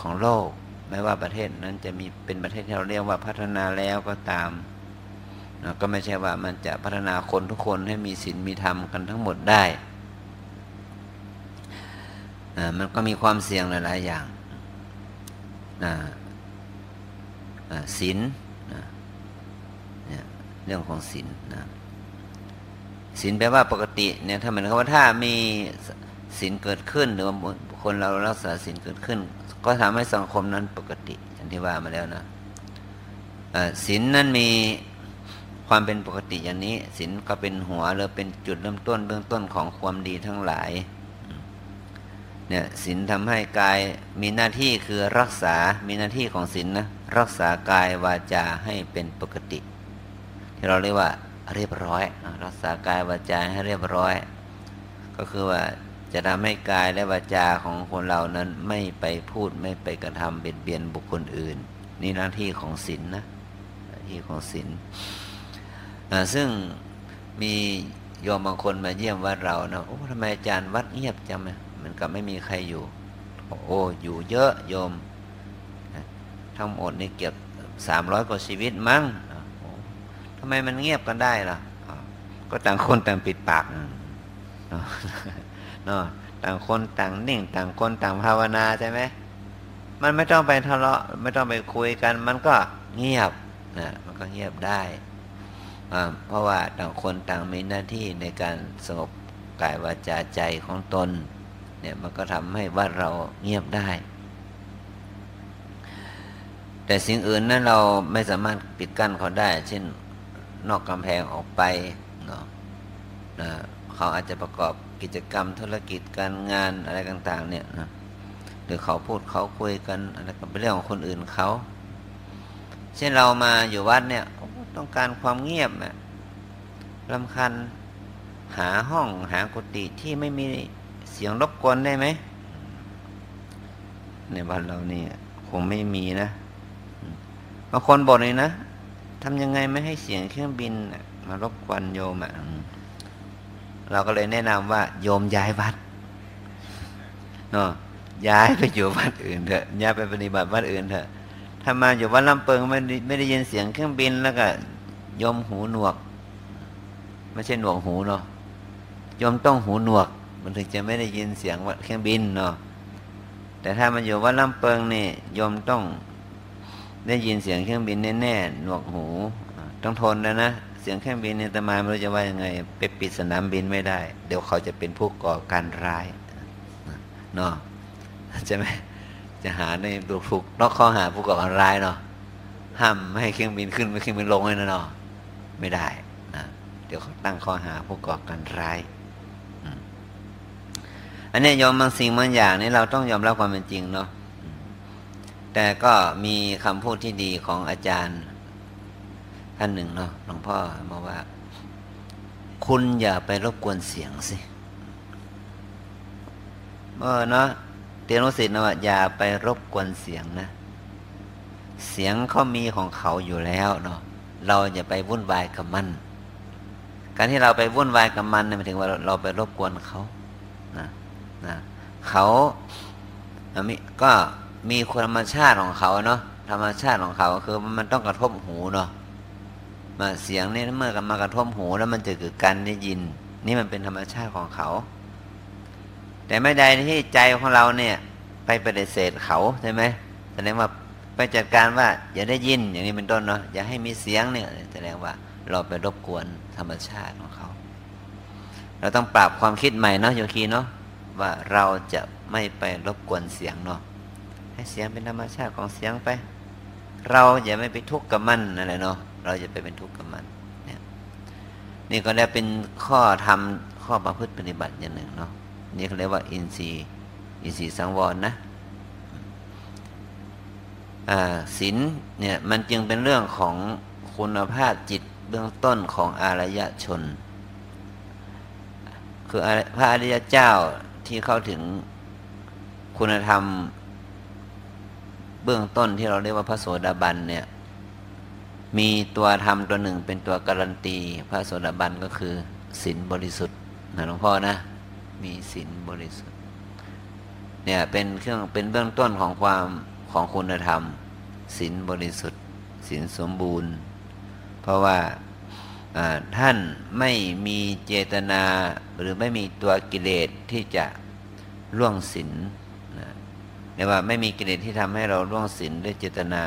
[SPEAKER 1] ของโลก ไม่ว่าประเทศนั้นจะมีเป็นประเทศที่เราเรียกว่าพัฒนาแล้วก็ตาม นะก็ไม่ใช่ว่ามันจะพัฒนาคนทุกคนให้มีศีลมีธรรมกันทั้งหมดได้นะมันก็มีความเสี่ยงหลาย ๆ อย่างนะศีลนะเรื่องของศีลนะศีลแปลว่าปกติเนี่ยถ้าเหมือนกับว่าถ้ามีศีลเกิดขึ้น หรือว่าคนเรารักษาศีลเกิดขึ้น ก็ทำให้สังคมนั้นปกติอย่างที่ว่ามาแล้วนะศีลนั้นมี ความเป็นปกติอย่างนี้ศีลก็เป็นหัวหรือเป็นจุดเริ่มต้นเบื้องต้นของความดีทั้งหลายเนี่ยศีลทำให้กายมีหน้าที่คือรักษา มีหน้าที่ของศีลนะรักษากายวาจาให้เป็นปกติ ที่เราเรียกว่าเรียบร้อย รักษากายวาจาให้เรียบร้อย ก็คือว่าจะทำให้กายและวาจาของคนเรานั้นไม่ไปพูดไม่ไปกระทำเบียดเบียนบุคคลอื่น นี่หน้าที่ของศีลนนะหน้าที่ของศีล ซึ่งมีโยมบางคนมาเยี่ยมวัดเรานะโอ้ทำไมอาจารย์วัดเงียบจังมันกับไม่มีใครอยู่โอ้อยู่เยอะโยม ทั้งหมดนี่เก็บสามร้อยกว่าชีวิตมั้งทำไมมันเงียบกันได้ล่ะก็ต่างคนต่างปิดปากเนาะต่างคนต่างนิ่ง ต่างคนต่างภาวนาใช่ไหมมันไม่ต้องไปทะเลาะไม่ต้องไปคุยกัน มันก็เงียบนะมันก็เงียบได้ เพราะว่าต่างคนต่างมีหน้าที่ในการสงบกายวาจาใจของตนเนี่ยมันก็ทำให้ว่าเราเงียบได้ แต่สิ่งอื่นนั้นเราไม่สามารถปิดกั้นเขาได้ เช่นนอกกำแพงออกไปเนาะเขาอาจจะประกอบกิจกรรมธุรกิจการงานอะไรต่าง ๆ เนี่ยนะหรือเขาพูดเขาคุยกันอะไรก็เป็นเรื่องของคนอื่นเขา เช่นเรามาอยู่วัดเนี่ย ต้องการความเงียบนะลำคันหาห้องหากุฏิที่ไม่มีเสียงรบกวนได้ไหม ในบ้านเราเนี่ยคงไม่มีนะบางคนบอกเลยนะทำยังไงไม่ให้เสียงเครื่องบินมารบกวนโยมอะเราก็เลยแนะนำว่า โยมย้ายวัดเนาะย้ายไปอยู่วัดอื่นเถอะย้ายไปปฏิบัติวัดอื่นเถอะ ถ้ามาอยู่วัดลำเปิงไม่ไม่ได้ยินเสียงเครื่องบินแล้วก็ยมหูหนวก ไม่ใช่หนวกหูเนาะยมต้องหูหนวก มันถึงจะไม่ได้ยินเสียงวัดเครื่องบินเนาะแต่ถ้ามาอยู่วัดลำเปิงนี่ยมต้องได้ยินเสียงเครื่องบินแน่ๆหนวกหู ต้องทนนะนะเสียงเครื่องบินเนี่ยตมาไม่รู้จะว่ายังไงไปปิดสนามบินไม่ได้ เดี๋ยวเขาจะเป็นผู้ก่อการร้ายเนาะใช่ไหม จะหาในดูถูกนอกข้อหาผู้ก่อการร้ายเนาะห้ามไม่ให้เครื่องบินขึ้นไม่เครื่องบินลงเลยนะเนาะไม่ได้นะเดี๋ยวเขาตั้งข้อหาผู้ก่อการร้ายอันนี้ยอมบางสิ่งบางอย่างนี่เราต้องยอมรับความเป็นจริงเนาะแต่ก็มีคำพูดที่ดีของอาจารย์ท่านหนึ่งเนาะหลวงพ่อบอกว่า คุณอย่าไปรบกวนเสียงสิเออเนาะ เตียนสิทธิ์นะว่าอย่าไปรบกวนเสียงนะ เสียงเขามีของเขาอยู่แล้วเนาะเราอย่าไปวุ่นวายกับมัน การที่เราไปวุ่นวายกับมันเนี่ยหมายถึงว่าเราไปรบกวนเขานะนะเขาก็มีธรรมชาติของเขาเนาะธรรมชาติของเขาคือมันต้องกระทบหูเนาะมาเสียงนี่เมื่อกมากระทบหูแล้วมันจะเกิดการได้ยิน นี่มันเป็นธรรมชาติของเขา แต่ไม่ใดที่ใจของเราเนี่ย ไปปฏิเสธเขาใช่ไหมแสดงว่าไปจัดการว่าอย่าได้ยินอย่างนี้เป็นต้นเนาะอย่าให้มีเสียงเนี่ยแสดงว่าเราไปรบกวนธรรมชาติของเขา เราต้องปรับความคิดใหม่เนาะโยคีเนาะว่าเราจะไม่ไปรบกวนเสียงเนาะให้เสียงเป็นธรรมชาติของเสียงไป เราอย่าไม่ไปทุกข์กับมันอะไรเนาะเราจะไปเป็นทุกข์กับมันเนี่ยนี่ก็ได้เป็นข้อทำข้อประพฤติปฏิบัติอย่างหนึ่งเนาะ นี่เขาเรียกว่าอินทรีย์อินทรีย์สังวรนะศีลเนี่ยมันจึงเป็นเรื่องของคุณภาพจิตเบื้องต้นของอารยชน คือพระอริยเจ้าที่เข้าถึงคุณธรรม เบื้องต้นที่เราเรียกว่าพระโสดาบันเนี่ยมีตัวธรรมตัวหนึ่งเป็นตัวการันตี พระโสดาบันก็คือศีลบริสุทธิ์นะหลวงพ่อนะ มีศีลบริสุทธิ์เนี่ยเป็นเครื่องเป็นเบื้องต้นของความของคุณธรรมศีลบริสุทธิ์ศีลสมบูรณ์ เพราะว่าท่านไม่มีเจตนาหรือไม่มีตัวกิเลสที่จะล่วงศีลเรียกว่าไม่มีกิเลสที่ทำให้เราล่วงศีลด้วยเจตนา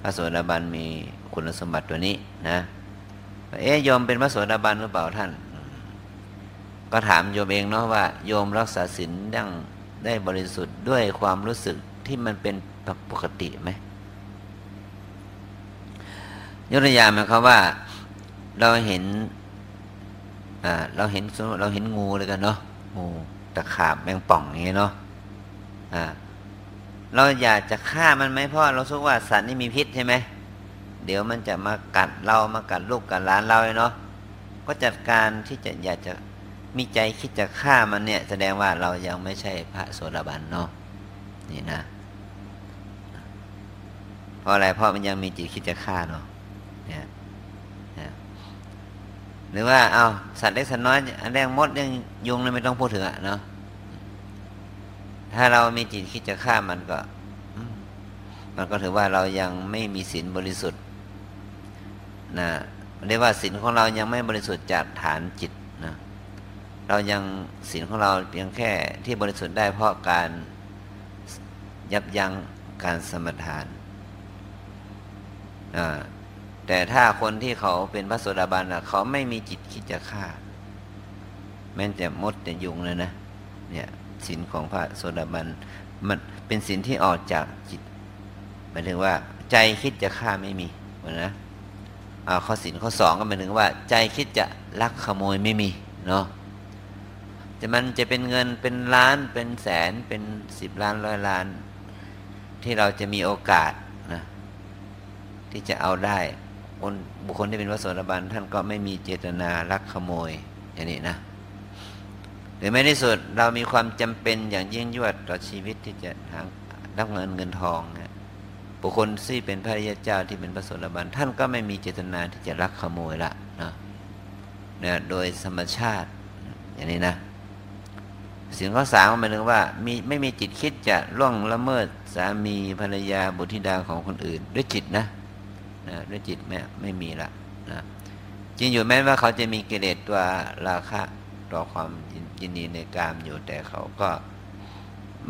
[SPEAKER 1] พระโสดาบันมีคุณสมบัติตัวนี้นะเอ๊ยโยมเป็นพระโสดาบันหรือเปล่าท่าน ก็ถามโยมเองเนาะว่าโยมรักษาศีลดังได้บริสุทธิ์ด้วยความรู้สึกที่มันเป็นปกติไหมยกตัวอย่างหมายความว่าเราเห็นเราเห็นเราเห็นงูเลยกันเนาะงูตะขาบแมงป่องอย่างเงี้ยเนาะเราอยากจะฆ่ามันไหมเพราะเราสึกว่าสัตว์นี่มีพิษใช่ไหมเดี๋ยวมันจะมากัดเรามากัดลูกกัดหลานเราเนาะก็จัดการที่จะอยากจะ มีใจคิดจะฆ่ามันเนี่ย แสดงว่าเรายังไม่ใช่พระโสดาบันเนาะนี่นะเพราะอะไรเพราะมันยังมีจิตคิดจะฆ่าเนาะเนี่ยหรือว่าเอาสัตว์เล็กสัตว์น้อยอันแรงมดยังยุงเลยไม่ต้องพูดถึงอะเนาะถ้าเรามีจิตคิดจะฆ่ามันก็ มันก็ถือว่าเรายังไม่มีศีลบริสุทธิ์นะเรียกว่าศีลของเรายังไม่บริสุทธิ์จากฐานจิต เรายังศีลของเราเพียงแค่ที่บริสุทธิ์ได้เพราะการยับยั้งการสมทานแต่ถ้าคนที่เขาเป็นพระโสดาบันเขาไม่มีจิตคิดจะฆ่า แม้แต่มดแต่ยุงเลยนะเนี่ยศีลของพระโสดาบันมันเป็นศีลที่ออกจากจิตหมายถึงว่า ใจคิดจะฆ่าไม่มีนะข้อศีลข้อสองก็หมายถึงว่า ใจคิดจะลักขโมยไม่มีเนาะ จะมันจะเป็นเงินเป็นล้านเป็นแสนเป็นสิบล้านร้อยล้าน ที่เราจะมีโอกาสนะที่จะเอาได้คนบุคคลที่เป็นพระโสดาบันท่านก็ไม่มีเจตนาลักขโมยอย่างนี้นะหรือไม่ที่สุดเรามีความจำเป็นอย่างยิ่งยวดต่อชีวิตที่จะหารับเงินเงินทองนะบุคคลที่เป็นพระริยเจ้าที่เป็นพระโสดาบันท่านก็ไม่มีเจตนาที่จะลักขโมยละนะเนี่ยโดยธรรมชาติอย่างนี้นะ สิ่งข้อสามหมายถึงว่ามีไม่มีจิตคิดจะล่วงละเมิดสามีภรรยาบุตรธิดาของคนอื่น ด้วยจิตนะนะด้วยจิตไม่ไม่มีละนะจริงอยู่แม้ว่าเขาจะมีกิเลสตัวราคะต่อความยินดีในกามอยู่แต่เขาก็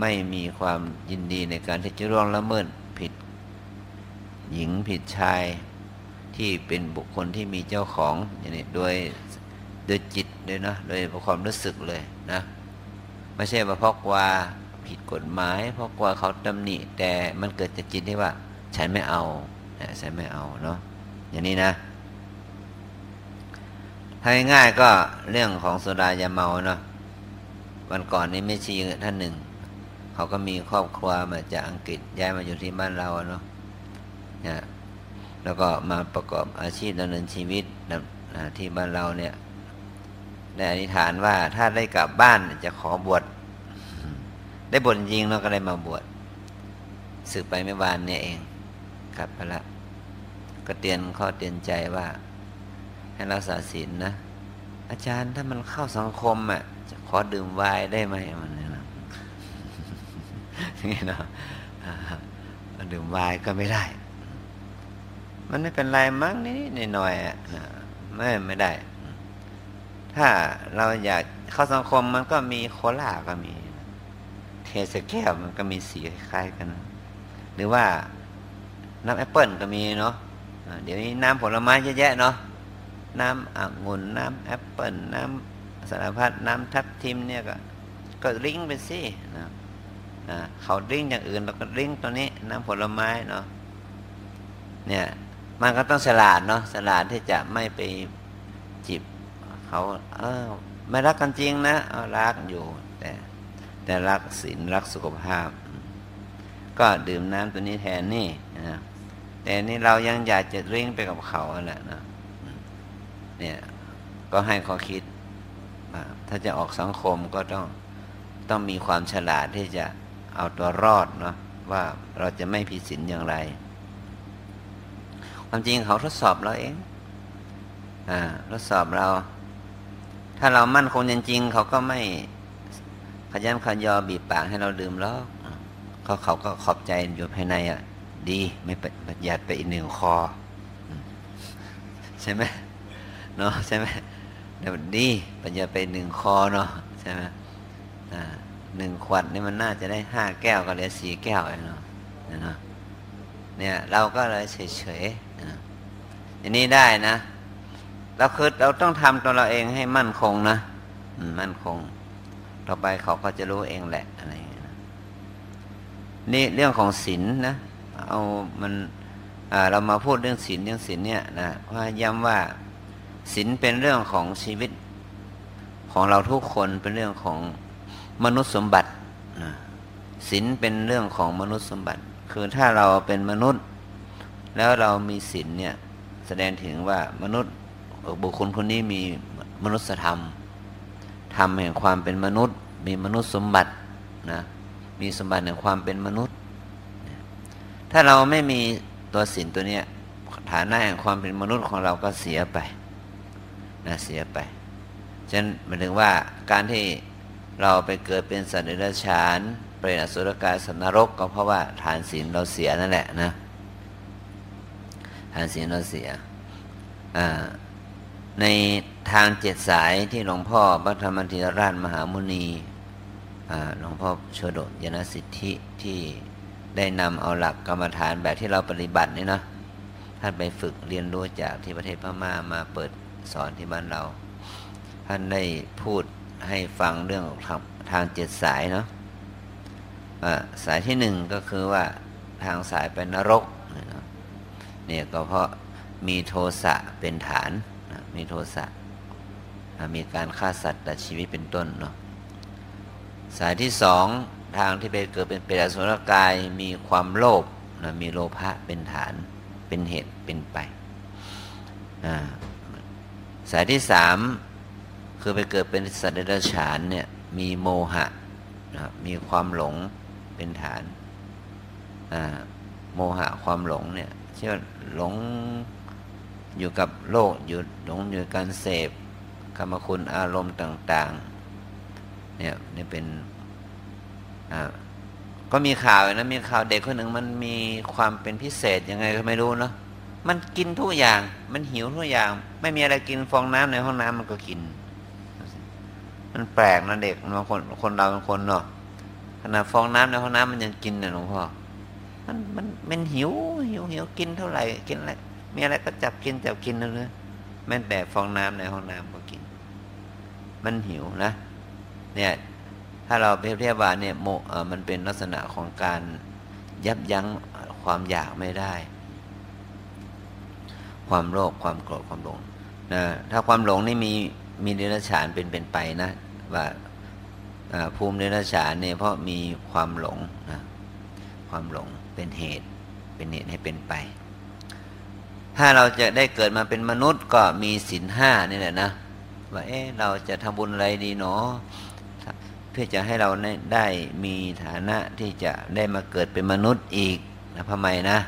[SPEAKER 1] ไม่มีความยินดีในการที่จะร่วงละเมิดผิด หญิงผิดชายที่เป็นบุคคลที่มีเจ้าของอย่างนี้โดยโดยจิตเลยนะโดยความรู้สึกเลยนะ ไม่ใช่ว่าเพราะว่าผิดกฎหมาย เพราะว่าเขาตำหนิ แต่มันเกิดจากจิตที่ว่า ฉันไม่เอาฉันไม่เอาเนาะอย่างนี้นะถ้าง่ายๆก็เรื่องของโซดายาเมาเนาะวันก่อนนี้ไม่ชีท่านหนึ่ง เขาก็มีครอบครัวมาจากอังกฤษย้ายมาอยู่ที่บ้านเราเนาะนี่ยแล้วก็มาประกอบอาชีพดำเนินชีวิตที่บ้านเราเนี่ย ได้อธิษฐานว่าถ้าได้กลับบ้านจะขอบวชได้บวชจริงเราก็ได้มาบวชสึกไปไม่วานเนี่ยเองกลับไปละก็เตือนข้อเตือนใจว่า ให้รักษาศีลนะอาจารย์ถ้ามันเข้าสังคมอะจะขอดื่มวน์ได้ไหมมันเนี่ยนะนี่เนาะดื่มวน์ก็ไม่ได้ มันไม่เป็นไรมั้งนี่นี่หน่อยอะไม่ไม่ได้ ถ้าเราอยากเข้าสังคมมันก็มีโคลาก็มี เทสแก้วมันก็มีสีคล้ายกัน หรือว่าน้ำแอปเปิลก็มีเนาะเดี๋ยวนี้น้ำผลไม้เยอะแยะเนาะน้ำองุ่นน้ำแอปเปิลน้ำสารพัดน้ำทับทิมเนี่ยก็ ก็ drink ไปสินะเขา drink อย่างอื่นเราก็ drink ตัวนี้ น้ำผลไม้เนาะเนี่ยมันก็ต้องฉลาดเนาะฉลาดที่จะไม่ไป เขาเออไม่รักกันจริงนะเอารักอยู่ แต่แต่รักศีลรักสุขภาพ ก็ดื่มน้ำตัวนี้แทนนี่นะแต่นี่เรายังอยากจะริ้งไปกับเขาแหละนะเนี่ยก็ให้เขาคิดถ้าจะออกสังคมก็ต้องต้องมีความฉลาดที่จะเอาตัวรอดเนาะว่าเราจะไม่ผิดศีลอย่างไร ความจริงเขาทดสอบเราเองอทดสอบเรา ถ้าเรามั่นคงจริงๆเขาก็ไม่ขยันขยอบีบปากให้เราดื่มแล้วเขาเขาก็ขอบใจอยู่ภายในอะ ดีไม่ประหยัดไปอีกหนึ่งคอ ใช่ไหมเนาะใช่ไหมเดี๋ยวดีปัญญาไปหนึ่งคอเนาะใช่ไหมอ่าหนึ่งขวดนี่มันน่าจะได้ห้าแก้วก็เหลือสี่แก้วเนาะเนาะเนี่ยเราก็เลยเฉยๆอย่างนี้ได้นะ เราคือเราต้องทำตัวเราเองให้มั่นคงนะมั่นคง ต่อไปเขาก็จะรู้เองแหละอะไรอย่างนี้นี่เรื่องของศีลนนะเอามันเรามาพูดเรื่องศีลเรื่องศีลเนี่ยนะว่าย้ำว่าศีลเป็นเรื่องของชีวิตของเราทุกคนเป็นเรื่องของมนุษย์สมบัติศีลเป็นเรื่องของมนุษย์สมบัติ คือถ้าเราเป็นมนุษย์ แล้วเรามีศีลเนี่ยแสดงถึงว่ามนุษย์ บุคคลคนนี้มีมนุษยธรรม ธรรมแห่งความเป็นมนุษย์ มีมนุษย์สมบัตินะมีสมบัติแห่งความเป็นมนุษย์ ถ้าเราไม่มีตัวศีลตัวเนี้ยฐานะแห่งความเป็นมนุษย์ของเราก็เสียไปนะเสียไปฉะนั้นหมายถึงว่าการที่เราไปเกิดเป็นสัตว์เดรัจฉานเป็นอสุรกายสันนรก ก็เพราะว่าฐานศีลเราเสียนั่นแหละนะฐานศีลเราเสียอ่า ในทางเจ็ดสายที่หลวงพ่อบัธรรมธิราชมหามุนีหลวงพ่อชโดยนสิทธิที่ได้นำเอาหลักกรรมฐานแบบที่เราปฏิบัตินี่นะท่านไปฝึกเรียนรู้จากที่ประเทศพม่ามาเปิดสอนที่บ้านเรา ท่านได้พูดให้ฟังเรื่องทางทางเจ็ดสายเนาะสายที่หนึ่งก็คือว่าทางสายเป็นนรกเนี่ยก็เพราะมีโทสะเป็นฐาน มีโทสะมีการฆ่าสัตว์ตัดชีวิตเป็นต้นเนาะสายที่สองทางที่ไปเกิดเป็นเปรตสุรกายมีความโลภนะมีโลภะเป็นฐานเป็นเหตุเป็นไปสายที่สามคือไปเกิดเป็นสัตว์เดรัจฉานเนี่ยมีโมหะนะมีความหลงเป็นฐานโมหะความหลงเนี่ยเช่นหลง อยู่กับโลกอยู่หลงอยู่การเสพกรรมคุณอารมณ์ต่าง ๆ เนี่ยนี่เป็นอ่าก็มีข่าวนะมีข่าวเด็กคนหนึ่งมันมีความเป็นพิเศษยังไงก็ไม่รู้เนาะมันกินทุกอย่าง มันหิวทุกอย่าง ไม่มีอะไรกินฟองน้ำในห้องน้ำมันก็กิน มันแปลกนะเด็กบางคนคนเราบางคนเนาะขนาดฟองน้ำในห้องน้ำมันยังกินเนี่ยหลวงพ่อมันมันมันหิวหิวหิวกินเท่าไหร่กินอะไร มีอะไรก็จับกินจับกินนั่นเลยแม้แต่ฟองน้ำในห้องน้ำก็กิน มันหิวนะ เนี่ย ถ้าเราเปรียบเทียบว่าเนี่ยโมเออมันเป็นลักษณะของการยับยั้งความอยากไม่ได้ ความโลภความโกรธความหลงนะถ้าความหลงนี่มีมีเดรัจฉานเป็นเป็นไปนะ ว่าภูมิเดรัจฉานเนี่ยเพราะมีความหลงนะความหลงเป็นเหตุเป็นเหตุให้เป็นไป ถ้าเราจะได้เกิดมาเป็นมนุษย์ก็มีศีลห้านี่แหละนะว่าเอ๊ะเราจะทำบุญอะไรดีเนาะเพื่อจะให้เราได้มีฐานะที่จะได้มาเกิดเป็นมนุษย์อีกนะทำไมนะ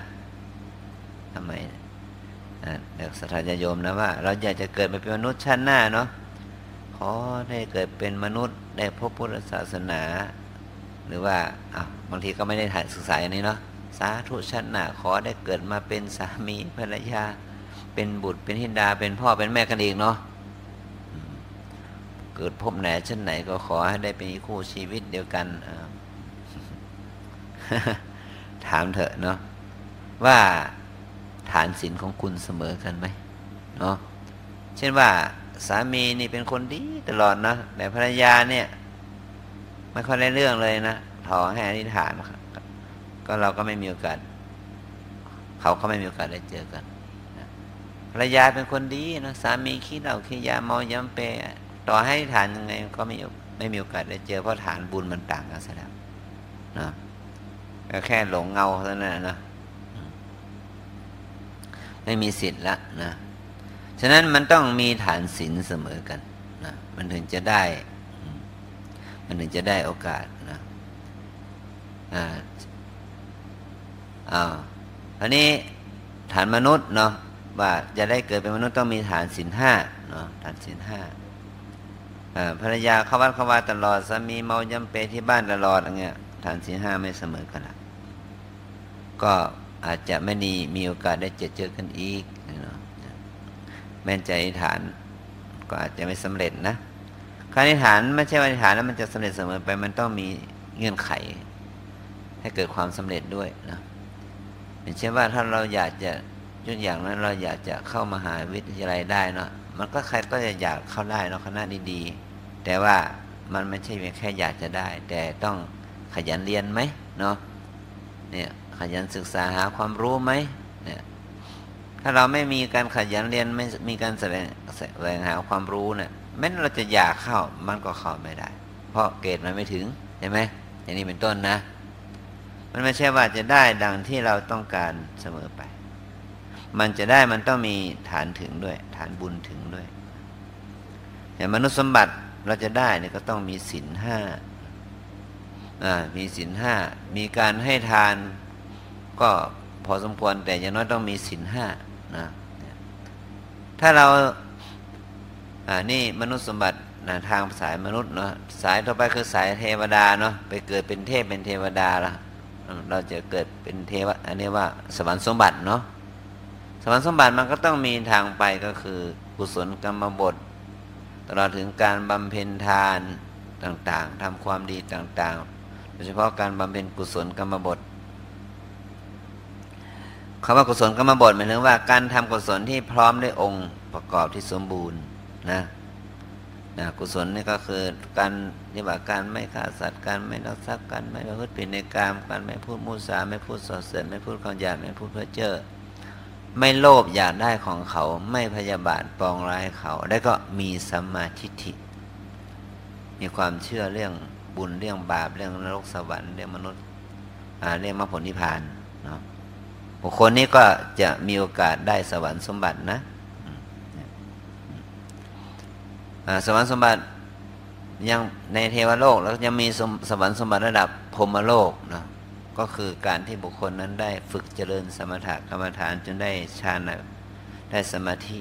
[SPEAKER 1] ทำไมเด็กสัตยาโยมนะว่า เราอยากจะเกิดมาเป็นมนุษย์ชั้นหน้าเนาะขอได้เกิดเป็นมนุษย์ได้พบพุทธศาสนา หรือว่าอะบางทีก็ไม่ได้ถ่ายศึกษาอย่างนี้เนาะาธุชนะขอได้เกิดมาเป็นสามีภรรยา เป็นบุตรเป็นทิดาเป็นพ่อเป็นแม่กันอีกเนาะเกิดพบไหนชั้นไหนก็ขอให้ได้เป็นคู่ชีวิตเดียวกันถามเถอะเนาะว่าฐานศีลของคุณเสมอกันไหมเนาะเช่นว่าสามีนี่เป็นคนดีตลอดนะแต่ภรรยาเนี่ย ไม่ค่อยได้เรื่องเลยนะถอให้อธิษฐาน ก็เราก็ไม่มีโอกาส เขาก็ไม่มีโอกาสได้เจอกันภรรยาเป็นคนดีนะสามีขี้เหล้าขี้ยาเมาย้ำเปต่อให้ฐานยังไงก็ไม่ไม่มีโอกาสได้เจอเพราะฐานบุญมันต่างกันซะแล้วนะแค่หลงเงาเท่านั้นนะไม่มีสิทธิ์ละนะฉะนั้นมันต้องมีฐานศีลเสมอกันนะมันถึงจะได้ มันถึงจะได้โอกาสนะ อ่าอันนี้ฐานมนุษย์เนาะว่าจะได้เกิดเป็นมนุษย์ต้องมีฐานศีลห้าเนาะฐานศีลห้าภรรยาเข้าวัดเข้าว่าตลอดสามีเมาย้ำเปที่บ้านตลอดอย่างเงี้ยฐานศีลห้าไม่เสมอกันละก็อาจจะไม่มีมีโอกาสได้เจอเจอกันอีกเนาะแม่นใจฐานก็อาจจะไม่สำเร็จนะการฐานไม่ใช่ว่าฐานแล้วมันจะสำเร็จเสมอไปมันต้องมีเงื่อนไข ให้เกิดความสำเร็จด้วยนะ อย่างเช่นว่าถ้าเราอยากจะยกอย่างนั้นเราอยากจะเข้ามาหาวิทยาลัยได้เนาะมันก็ใครก็จะอยากเข้าได้เนาะคณะดีๆ แต่ว่ามันไม่ใช่เพียงแค่อยากจะได้ แต่ต้องขยันเรียนไหมเนาะเนี่ยขยันศึกษาหาความรู้ไหมเนี่ยถ้าเราไม่มีการขยันเรียนไม่มีการแสวงแสวงหาความรู้เนี่ยแม้เราจะอยากเข้ามันก็เข้าไม่ได้ เพราะเกรดมันไม่ถึงใช่ไหมอย่างนี้เป็นต้นนะ มันไม่ใช่ว่าจะได้ดังที่เราต้องการเสมอไป มันจะได้มันต้องมีฐานถึงด้วย ฐานบุญถึงด้วย อย่างมนุษย์สมบัติเราจะได้เนี่ยก็ต้องมีศีลห้ามีศีลห้า มีการให้ทานก็พอสมควรแต่อย่างน้อยต้องมีศีลห้านะถ้าเราอ่านี่มนุษย์สมบัตินะทางสายมนุษย์เนาะสายต่อไปคือสายเทวดาเนาะไปเกิดเป็นเทพเป็นเทวดาละ เราจะเกิดเป็นเทวะอันนี้ว่าสวรรค์สมบัติเนาะสวรรค์สมบัติมันก็ต้องมีทางไปก็คือกุศลกรรมบท ตลอดถึงการบำเพ็ญทานต่างๆทำความดีต่างๆ โดยเฉพาะการบำเพ็ญกุศลกรรมบทคำว่ากุศลกรรมบทหมายถึงว่าการทำกุศลที่พร้อมด้วยองค์ประกอบที่สมบูรณ์นะ นะกุศลนี่ก็คือการนี่ว่าการไม่ฆ่าสัตว์การไม่ลักทรัพย์การไม่ประพฤติผิดในกามการไม่พูดมุสาไม่พูดส่อเสียไม่พูดคำหยาบไม่พูดเพ้อเจ้อไม่โลภอยากได้ของเขาไม่พยาบาทปองร้ายเขาแล้วก็มีสัมมาทิฏฐิ มีความเชื่อเรื่องบุญเรื่องบาปเรื่องนรกสวรรค์เรื่องมนุษย์เรื่องมรรคผลนิพพานเนาะบุคคลนี้ก็จะมีโอกาสได้สวรรค์สมบัตินะ สวรรค์สมบัติยังในเทวโลกแล้วยังมีสวรรค์สมบัติระดับพรมโลกนะก็คือการที่บุคคลนั้นได้ฝึกเจริญสมถะกรรมฐานจนได้ฌานได้สมาธิ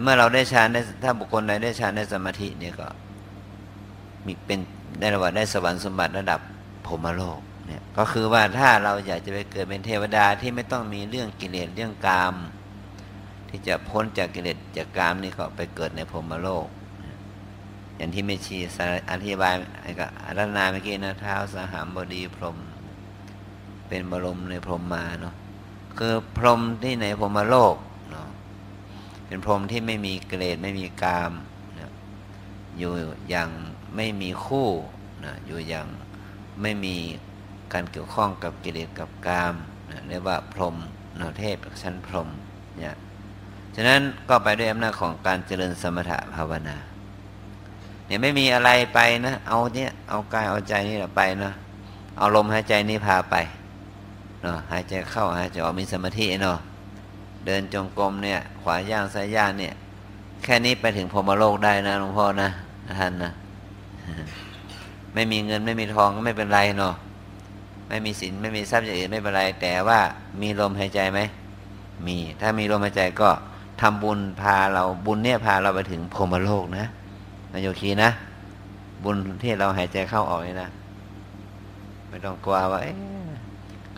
[SPEAKER 1] เมื่อเราได้ฌานได้ถ้าบุคคลใดได้ฌานได้สมาธิเนี่ยก็มีเป็นได้ระดับได้สวรรค์สมบัติระดับพรมโลกเนี่ยก็คือว่าถ้าเราอยากจะไปเกิดเป็นเทวดาที่ไม่ต้องมีเรื่องกิเลสเรื่องกาม ที่จะพ้นจากกิเลสจากกามนี่ก็ไปเกิดในพรหมโลก อย่างที่ไม่ชีอธิบายกับอารันาเมื่อกี้นะเท้าสหามบดีพรหมเป็นบรมในพรหมมาเนาะคือพรหมที่ในพรหมโลกเนาะเป็นพรหมที่ไม่มีเกิเลสไม่มีกามนะอยู่อย่างไม่มีคู่นะอยู่อย่างไม่มีการเกี่ยวข้องกับกิเลสกับกามนะเรียกว่าพรหมนาเทพชั้นพรหมเนี่ย ฉะนั้นก็ไปด้วยอำนาจของการเจริญสมถะภาวนา เนี่ยไม่มีอะไรไปนะ เอาเนี่ยเอากายเอาใจนี่ไปนะเอาลมหายใจนี่พาไปเนาะหายใจเข้าหายใจออกมีสมาธิเนาะเดินจงกรมเนี่ย ขวาย่างซ้ายย่างเนี่ย แค่นี้ไปถึงพรมโลกได้นะหลวงพ่อนะท่านนะไม่มีเงินไม่มีทองก็ไม่เป็นไรเนาะไม่มีสินไม่มีทรัพย์อย่างอื่นไม่เป็นไร แต่ว่ามีลมหายใจไหมมี ถ้ามีลมหายใจก็ ทำบุญพาเราบุญเนี่ยพาเราไปถึงพรหมโลกนะนายโยคีนะ บุญที่เราหายใจเข้าออกนี่นะ ไม่ต้องกลัวว่า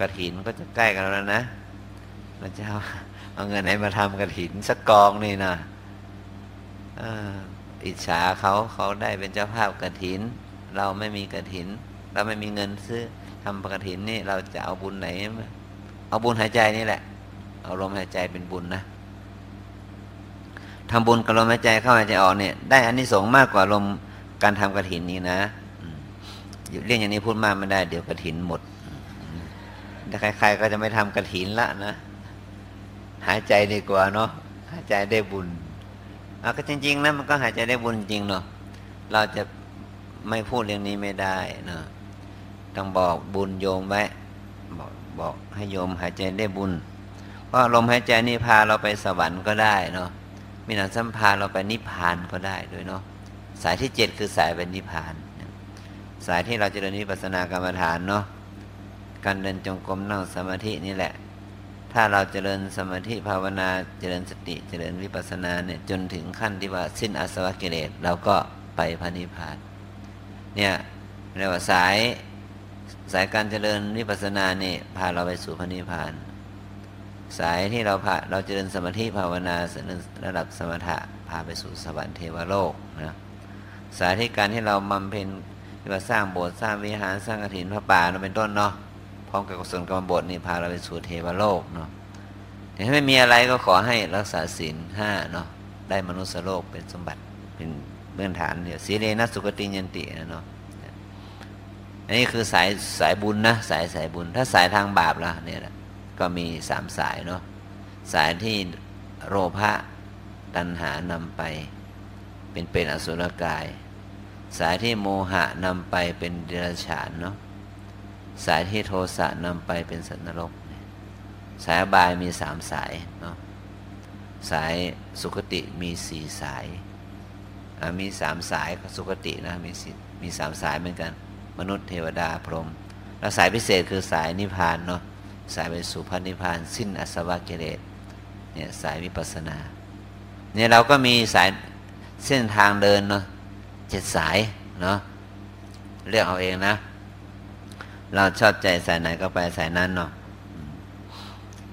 [SPEAKER 1] กระถินก็จะใกล้กันแล้วนะเราจะเอาเอาเงินไหนมาทำกระถินสักกองนี่นะอิจฉาเขาเขาได้เป็นเจ้าภาพกระถิน เราไม่มีกระถิน เราไม่มีเงินซื้อทำกระถินนี่เราจะเอาบุญไหน เอาบุญหายใจนี่แหละ เอาลมหายใจเป็นบุญนะ ทำบุญกับลมหายใจเข้าหายใจออกเนี่ย ได้อันนี้สงมากกว่าลมการทำกระถินนี้นะเรื่องอย่างนี้พูดมากไม่ได้ เดี๋ยวกระถินหมดแต่ใครๆก็จะไม่ทำกระถินละนะหายใจดีกว่าเนาะหายใจได้บุญเอาก็จริงๆนะมันก็หายใจได้บุญจริงเนาะเราจะไม่พูดเรื่องนี้ไม่ได้เนาะต้องบอกบุญโยมไว้บอกบอกให้โยมหายใจได้บุญเพราะลมหายใจนี่พาเราไปสวรรค์ก็ได้เนาะ มีหนังสัมพานเราไปนิพพานก็ได้ด้วยเนาะสายที่เจ็ดคือสายเป็นนิพพาน สายที่เราจะเดินวิปัสสนากรรมฐานเนาะการเดินจงกรมนั่งสมาธินี่แหละ ถ้าเราเจริญสมาธิภาวนาเจริญสติเจริญวิปัสสนาเนี่ยจนถึงขั้นที่ว่าสิ้นอาสวะกิเลสเราก็ไปพระนิพพานเนี่ยเรียกว่าสายสายการเจริญวิปัสสนาเนี่ยพาเราไปสู่พระนิพพาน สายที่เราพาเราเจริญสมาธิภาวนาระดับสมถะพาไปสู่สวรรค์เทวโลกนะสายที่การที่เราบำเพ็ญที่ว่าสร้างโบสถ์สร้างวิหารสร้างกฐินพระป่าเราเป็นต้นเนาะพร้อมกับกุศลกรรมบทนี่พาเราไปสู่เทวโลกเนาะแต่ถ้าไม่มีอะไรก็ขอให้รักษาศีลห้าเนาะได้มนุษยโลกเป็นสมบัติเป็นเบื้องฐานเดียวสีเลนะสุกติยันตินะเนาะอันนี้คือสายสายบุญนะสายสายบุญ ถ้าสายทางบาปละเนี่ยละ ก็มีสามสายเนาะสายที่โลภะตัณหานำไป เป็นเป็นอสุรกาย สายที่โมหะนำไปเป็นเดรัจฉานเนาะสายที่โทสะนำไปเป็นสัตว์นรก สายบายมีสามสายเนาะสายสุคติมีสี่สาย มีสามสายสุคตินะมีมีสามสายเหมือนกัน มนุษย์เทวดาพรหมแล้วสายพิเศษคือสายนิพพานเนาะ สายไปสู่พระนิพพานสิ้นอสวะกิเลสเนี่ยสายวิปัสสนาเนี่ยเราก็มีสายเส้นทางเดินเนาะเจ็ดสายเนาะเลือกเอาเองนะ เราชอบใจสายไหนก็ไปสายนั้นเนาะ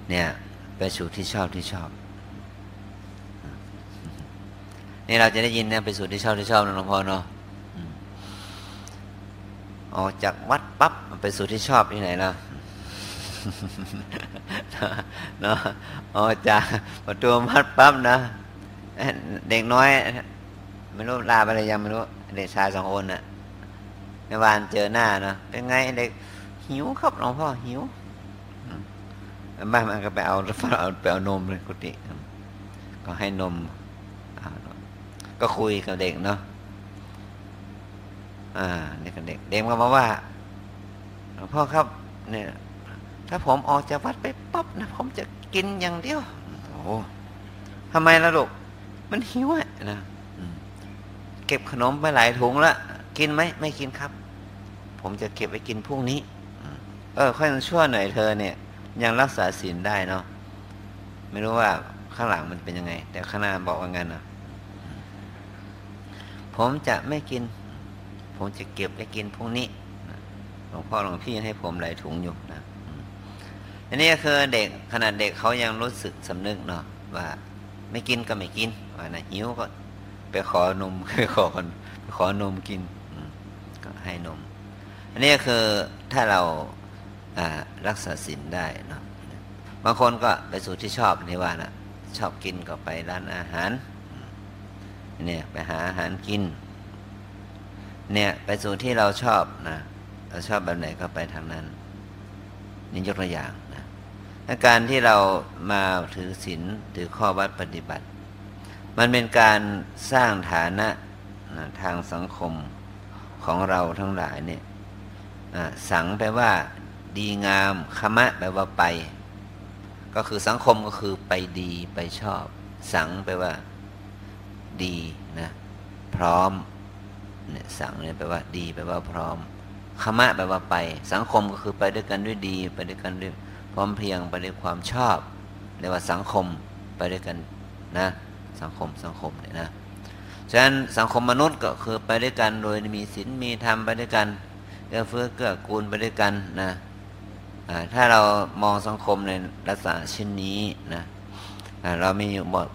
[SPEAKER 1] เนี่ยไปสู่ที่ชอบที่ชอบนี่เราจะได้ยินเนี่ยไปสู่ที่ชอบที่ชอบนะหลวงพ่อเนาะออกจากวัดปั๊บไปสู่ที่ชอบที่ไหนล่ะ เนาะออกจากประตูวัดปั๊บนะเด็กน้อยไม่รู้ลาไปอะไรยังไม่รู้เด็กชายสองคนน่ะในวานเจอหน้าเนาะเป็นไงเด็กหิวครับหลวงพ่อหิวบ้านมันก็ไปเอาเอาไปเอานมเลยกุฏิก็ให้นม ก็คุยกับเด็กเนาะอ่านี่กับเด็กเด็กก็มาว่าหลวงพ่อครับ เนี่ย ถ้าผมออกจากวัดไปปั๊บนะผมจะกินอย่างเดียวโอ้ทำไมล่ะลูกมันหิวอะนะเก็บขนมไปหลายถุงละกินไหมไม่กินครับ ผมจะเก็บไปกินพรุ่งนี้ เออ ค่อยชั่วหน่อยเธอเนี่ย ยังรักษาศีลได้เนาะไม่รู้ว่าข้างหลังมันเป็นยังไง แต่ข้างหน้าบอกว่างั้นนะผมจะไม่กิน ผมจะเก็บไปกินพรุ่งนี้หลวงพ่อหลวงพี่ให้ผมหลายถุงอยู่นะ อันนี้คือเด็กขนาดเด็กเขายังรู้สึกสำนึกเนาะว่าไม่กินก็ไม่กินว่านะหิวก็ไปขอนมไปขอไปขอนมกินก็ให้นม อันนี้คือถ้าเรารักษาศีลได้เนาะบางคนก็ไปสู่ที่ชอบนี่ว่านะชอบกินก็ไปร้านอาหารเนี่ยไปหาอาหารกิน เนี่ยไปสู่ที่เราชอบนะเราชอบแบบไหนก็ไปทางนั้นนี่ยกตัวอย่าง นะการที่เรามาถือศีลถือข้อวัดปฏิบัติ มันเป็นการสร้างฐานะนะทางสังคมของเราทั้งหลายเนี่ยสังแปลว่า ดีงามคมะแปลว่าไป ก็คือสังคมก็คือไปดีไปชอบ สังแปลว่า ดีนะพร้อมเนี่ยสังเนี่ยแปลว่า ดีแปลว่าพร้อมคมะแปลว่าไป สังคมก็คือไปด้วยกันด้วยดี ไปด้วยกันด้วย พร้อมเพียงไปด้วยความชอบเรียกว่าสังคมไปด้วยกันนะสังคมสังคมเนี่ยนะฉะนั้นสังคมมนุษย์ก็คือไปด้วยกันโดยมีศีลมีธรรมไปด้วยกันเอื้อเฟื้อเกื้อกูลไปด้วยกันนะถ้าเรามองสังคมในลักษณะเช่นนี้นะเรามี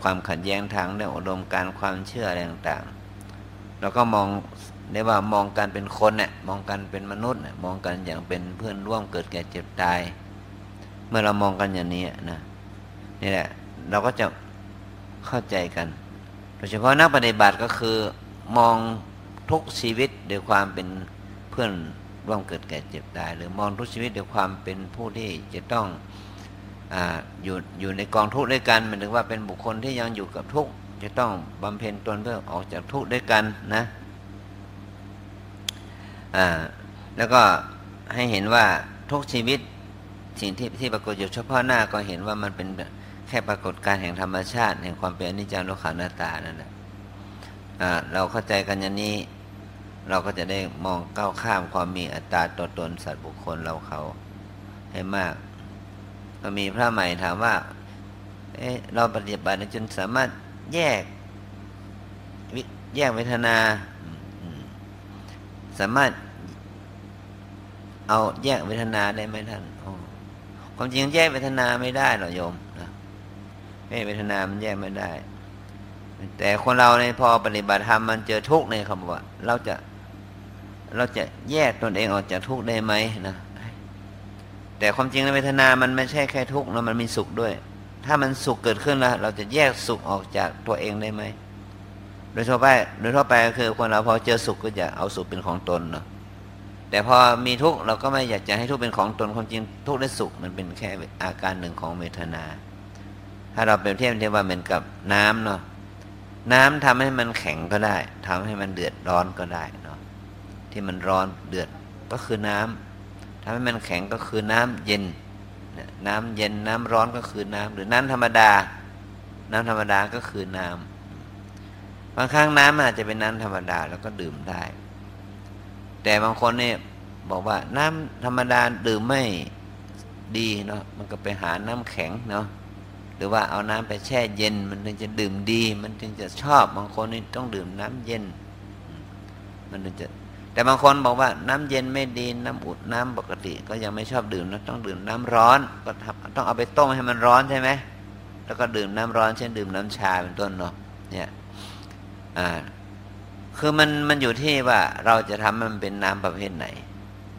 [SPEAKER 1] ความขัดแย้งทางเรื่องอุดมการความเชื่ออะไรต่างๆเราก็มองได้ว่ามองกันเป็นคนเนี่ยมองกันเป็นมนุษย์เนี่ยมองกันอย่างเป็นเพื่อนร่วมเกิดแก่เจ็บตาย เมื่อเรามองกันอย่างนี้นะนี่แหละ เราก็จะเข้าใจกัน โดยเฉพาะนักปฏิบัติก็คือ มองทุกชีวิตด้วยความเป็นเพื่อนร่วมเกิดแก่เจ็บตาย หรือมองทุกชีวิตด้วยความเป็นผู้ที่จะต้องอยู่อยู่ในกองทุกข์ด้วยกันหมายถึงว่าเป็นบุคคลที่ยังอยู่กับทุกข์จะต้องบำเพ็ญตนเพื่อออกจากทุกข์ด้วยกันนะอ่าแล้วก็ให้เห็นว่าทุกชีวิต สิ่งที่ที่ปรากฏอยู่เฉพาะหน้าก็เห็นว่ามันเป็นแค่ปรากฏการแห่งธรรมชาติ แห่งความเป็นอนิจจังทุกขังหน้าตานั่นแหละเราเข้าใจกันอย่างนี้ เราก็จะได้มองก้าวข้ามความมีอัตตาตัวตนสัตว์บุคคลเราเขาให้มากก็มีพระใหม่ถามว่าเอเราปฏิบัติจนสามารถแยกแยกเวทนา สามารถเอาแยกเวทนาได้ไหมท่าน ความจริงแยกเวทนาไม่ได้หรอกโยมนะไม่เวทนามันแยกไม่ได้ แต่คนเราในพอปฏิบัติธรรมมันเจอทุกข์ในคำว่า เราจะ เราจะแยกตนเองออกจากทุกข์ได้ไหมนะแต่ความจริงในเวทนามันไม่ใช่แค่ทุกข์นะมันมีสุขด้วย ถ้ามันสุขเกิดขึ้นแล้วเราจะแยกสุขออกจากตัวเองได้ไหมโดยทั่วไปโดยทั่วไปก็คือคนเราพอเจอสุขก็จะเอาสุขเป็นของตนเนาะ แต่พอมีทุกข์เราก็ไม่อยากจะให้ทุกข์เป็นของตนความจริงทุกข์และสุขมันเป็นแค่อาการหนึ่งของเวทนา ถ้าเราเปรียบเทียบเทียบว่าเหมือนกับน้ำเนาะน้ำทำให้มันแข็งก็ได้ทำให้มันเดือดร้อนก็ได้เนาะที่มันร้อนเดือดก็คือน้ำทำให้มันแข็งก็คือน้ำเย็น น้ำเย็นน้ำร้อนก็คือน้ำหรือน้ำธรรมดา น้ำธรรมดาก็คือน้ำบางครั้งน้ำอาจจะเป็นน้ำธรรมดาแล้วก็ดื่มได้ แต่บางคนเนี่ยบอกว่าน้ำธรรมดาดื่มไม่ดีเนาะมันก็ไปหาน้ำแข็งเนาะหรือว่าเอาน้ำไปแช่เย็น มันถึงจะดื่มดี มันถึงจะชอบบางคนนี่ต้องดื่มน้ำเย็น มันถึงจะ แต่บางคนบอกว่าน้ำเย็นไม่ดีน้ำอุ่นน้ำปกติ ก็ยังไม่ชอบดื่มนะต้องดื่มน้ำร้อน ก็ต้องเอาไปต้มให้มันร้อนใช่ไหมแล้วก็ดื่มน้ำร้อน เช่นดื่มน้ำชาเป็นต้นเนาะเนี่ยอ่า คือมันมันอยู่ที่ว่าเราจะทำมันเป็นน้ำประเภทไหน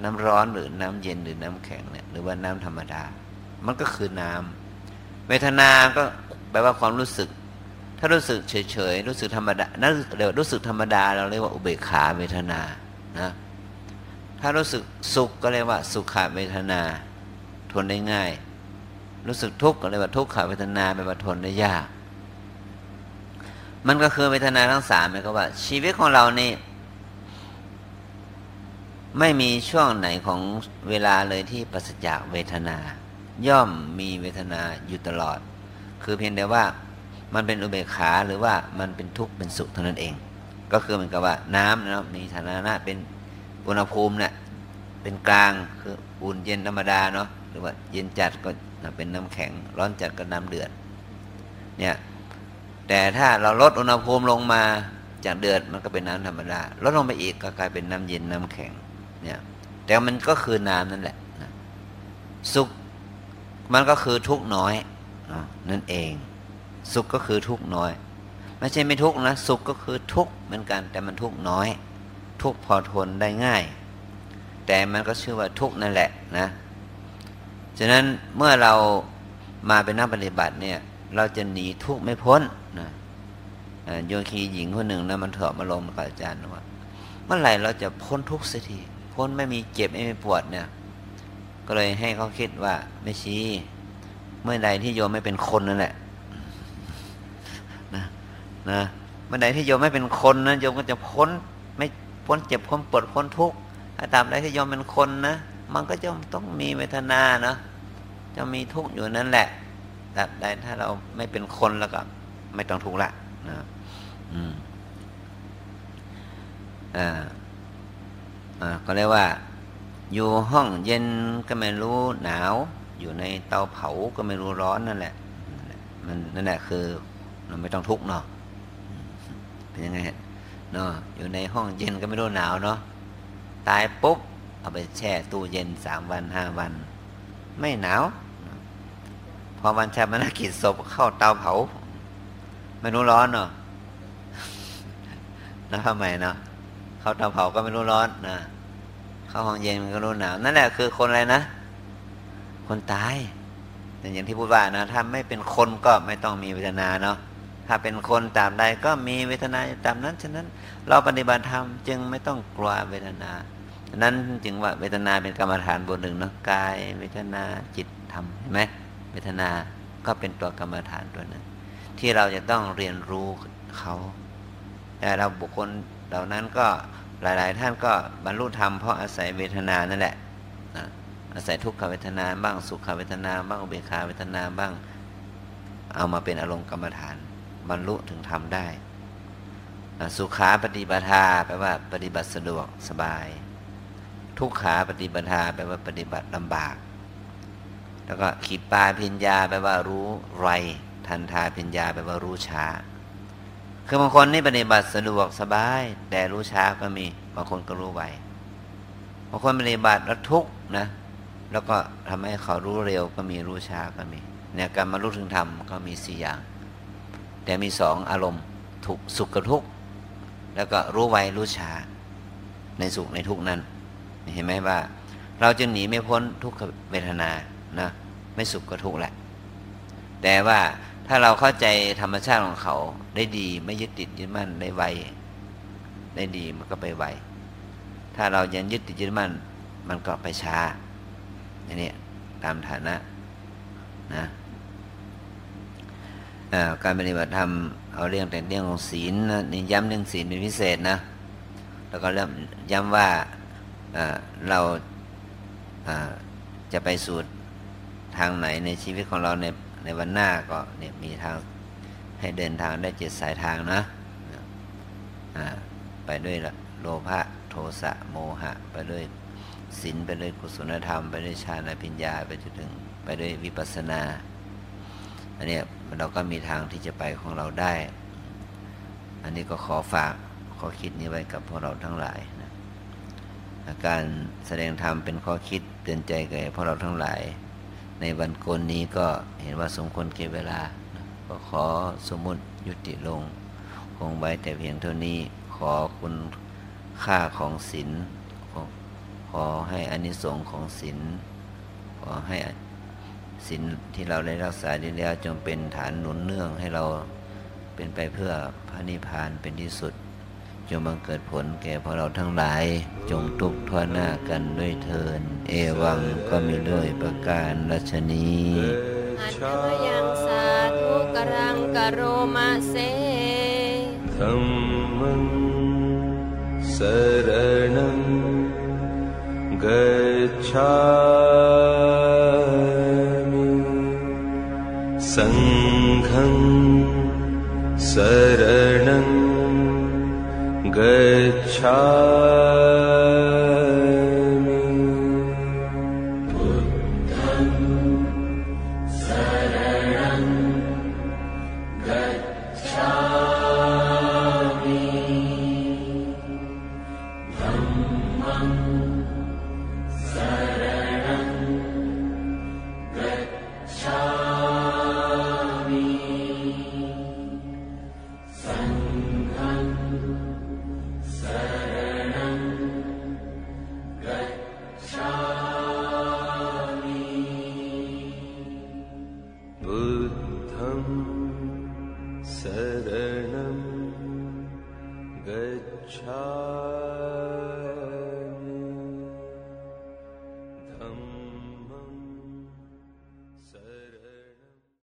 [SPEAKER 1] น้ำร้อนหรือน้ำเย็นหรือน้ำแข็งเนี่ยหรือว่าน้ำธรรมดา มันก็คือน้ำเวทนาก็แปลว่าความรู้สึก ถ้ารู้สึกเฉยๆรู้สึกธรรมดานั่นเดี๋ยวรู้สึกธรรมดา เราเรียกว่าอุเบกขาเวทนานะถ้ารู้สึกสุขก็เรียกว่า สุขเวทนา ทนได้ง่าย รู้สึกทุกข์ก็เรียกว่าทุกขเวทนาแปลว่าทนได้ยาก มันก็คือเวทนาทั้งสามหมายความว่า ชีวิตของเรานี่ ไม่มีช่วงไหนของเวลาเลยที่ปราศจากเวทนา ย่อมมีเวทนาอยู่ตลอด คือเพียงแต่ว่ามันเป็นอุเบกขาหรือว่ามันเป็นทุกข์เป็นสุขเท่านั้นเอง ก็คือเหมือนกับว่าน้ำนะมีฐานะเป็นอุณหภูมิเนะี่ยเป็นกลางคืออุ่นเย็นธรรมดาเนาะหรือว่าเย็นจัดก็เป็นน้ำแข็ง ร้อนจัดก็น้ำเดือดเนี่ย แต่ถ้าเราลดอุณหภูมิลงมาจากเดือดมันก็เป็นน้ำธรรมดาลดลงไปอีกก็กลายเป็นน้ำเย็นน้ำแข็งเนี่ยแต่มันก็คือน้ำนั่นแหละสุขมันก็คือทุกน้อยนั่นเอง สุขก็คือทุกน้อย ไม่ใช่ไม่ทุกนะสุขก็คือทุกเหมือนกันแต่มันทุกน้อย ทุกพอทนได้ง่าย แต่มันก็ชื่อว่าทุกนั่นแหละนะฉะนั้นเมื่อเรามาเป็นนักปฏิบัติเนี่ย เราจะหนีทุกไม่พ้น โยคีหญิงคนหนึ่งนะมันเถอะมาลงกับอาจารย์ว่า เมื่อไหร่เราจะพ้นทุกข์สักทีพ้นไม่มีเจ็บไม่มีปวดเนี่ย ก็เลยให้เขาคิดว่าไม่ชี้ เมื่อใดที่โยมไม่เป็นคนนั่นแหละนะนะเมื่อใดที่โยมไม่เป็นคนนะโยมก็จะพ้นไม่พ้นเจ็บพ้นปวดพ้นทุกข์ถ้าตามใดที่โยมเป็นคนนะมันก็จะต้องมีเวทนาเนาะจะมีทุกข์อยู่นั่นแหละแต่ใดถ้าเราไม่เป็นคนแล้วก็ ไม่ต้องทุกข์ละนะ อืมอ่าอ่าก็เรียกว่า อยู่ห้องเย็นก็ไม่รู้หนาว อยู่ในเตาเผาก็ไม่รู้ร้อนนั่นแหละ มันนั่นแหละคือเราไม่ต้องทุกข์เนาะเป็นยังไงเนาะอยู่ในห้องเย็นก็ไม่รู้หนาวเนาะตายปุ๊บเอาไปแช่ตู้เย็นสามวันห้าวัน ไม่หนาว พอวันชาปนกิจศพเข้าเตาเผา ไม่รู้ร้อนเนาะ นะทำไมเนาะเข้าเตาเผาก็ไม่รู้ร้อนนะเข้าห้องเย็นมันก็รู้หนาวนั่นแหละคือคนอะไรนะ คนตายแต่อย่างที่พูดว่านะถ้าไม่เป็นคนก็ไม่ต้องมีเวทนาเนาะถ้าเป็นคนตามใดก็มีเวทนาตามนั้น ฉะนั้นเราปฏิบัติธรรมจึงไม่ต้องกลัวเวทนาฉะนั้นจึงว่าเวทนาเป็นกรรมฐานบทหนึ่งเนาะกายเวทนาจิตธรรมเห็นไหมเวทนาก็เป็นตัวกรรมฐานตัวหนึ่งที่เราจะต้องเรียนรู้เขา เราบุคคลเหล่านั้นก็หลาย ๆ ท่านก็บรรลุธรรมเพราะอาศัยเวทนานั่นแหละอาศัยทุกขเวทนาบ้างสุขเวทนาบ้างอุเบกขาเวทนาบ้าง เอามาเป็นอารมณ์กรรมฐาน บรรลุถึงทำได้ สุขาปฏิบัติแปลว่าปฏิบัติสะดวกสบาย ทุกขาปฏิบัติแปลว่าปฏิบัติลำบาก แล้วก็ขีปาพิญญาแปลว่ารู้ไร ทันทาพิญญาแปลว่ารู้ช้า คือบางคนนี่ปฏิบัติสะดวกสบาย แต่รู้ช้าก็มี บางคนก็รู้ไวบางคนปฏิบัติแล้วทุกนะ แล้วก็ทำให้เขารู้เร็วก็มีรู้ช้าก็มีเนี่ยการมารู้ถึงธรรมก็มีสี่อย่าง แต่มีสองอารมณ์ทุกสุขกับทุกข์แล้วก็รู้ไวรู้ช้า ในสุขในทุกข์นั้น เห็นไหมว่า เราจึงหนีไม่พ้นทุกขเวทนานะไม่สุขก็ทุกข์แหละ แต่ว่า ถ้าเราเข้าใจธรรมชาติของเขาได้ดีไม่ยึดติดยึดมั่นได้ไวได้ดีมันก็ไปไวถ้าเรายังยึดติดยึดมั่นมันก็ไปช้าอันนี้ตามฐานะนะการปฏิบัติธรรมเอาเรื่องแต่เรื่องของศีลนะนี่ย้ำเรื่องศีลเป็นพิเศษนะแล้วก็เริ่มย้ำว่าเราจะไปสู่ทางไหนในชีวิตของเราใน ในวันหน้าก็เนี่ยมีทางให้เดินทางได้เจ็ดสายทางนะไปด้วยโลภะโทสะโมหะ ไปด้วยศีลไปด้วยกุศลธรรม ไปด้วยฌานปัญญาไปจนถึงไปด้วยวิปัสสนาอันนี้เราก็มีทางที่จะไปของเราได้ อันนี้ก็ขอฝากข้อคิดนี้ไว้กับพวกเราทั้งหลายนะการแสดงธรรมเป็นข้อคิดเตือนใจแก่พวกเราทั้งหลาย ในวันโกนนี้ก็เห็นว่าสมควรเก็บเวลา ก็ขอสมมุติยุติลง คงไว้แต่เพียงเท่านี้ขอคุณค่าของศีลขอให้อานิสงส์ของศีลขอให้ศีลที่เราได้รักษาดีแล้วจงเป็นฐานหนุนเนื่องให้เราเป็นไปเพื่อพระนิพพานเป็นที่สุด จงบังเกิดผลแก่พวกเราทั้งหลาย จงทุกทั่วหน้ากันด้วยเทิน เอวังก็มีด้วยประการรัชนี
[SPEAKER 2] อัตมยังสาธุกรังกโรมาเซธัมมังสรณังกัจฉามิสังฆังสร गच्छा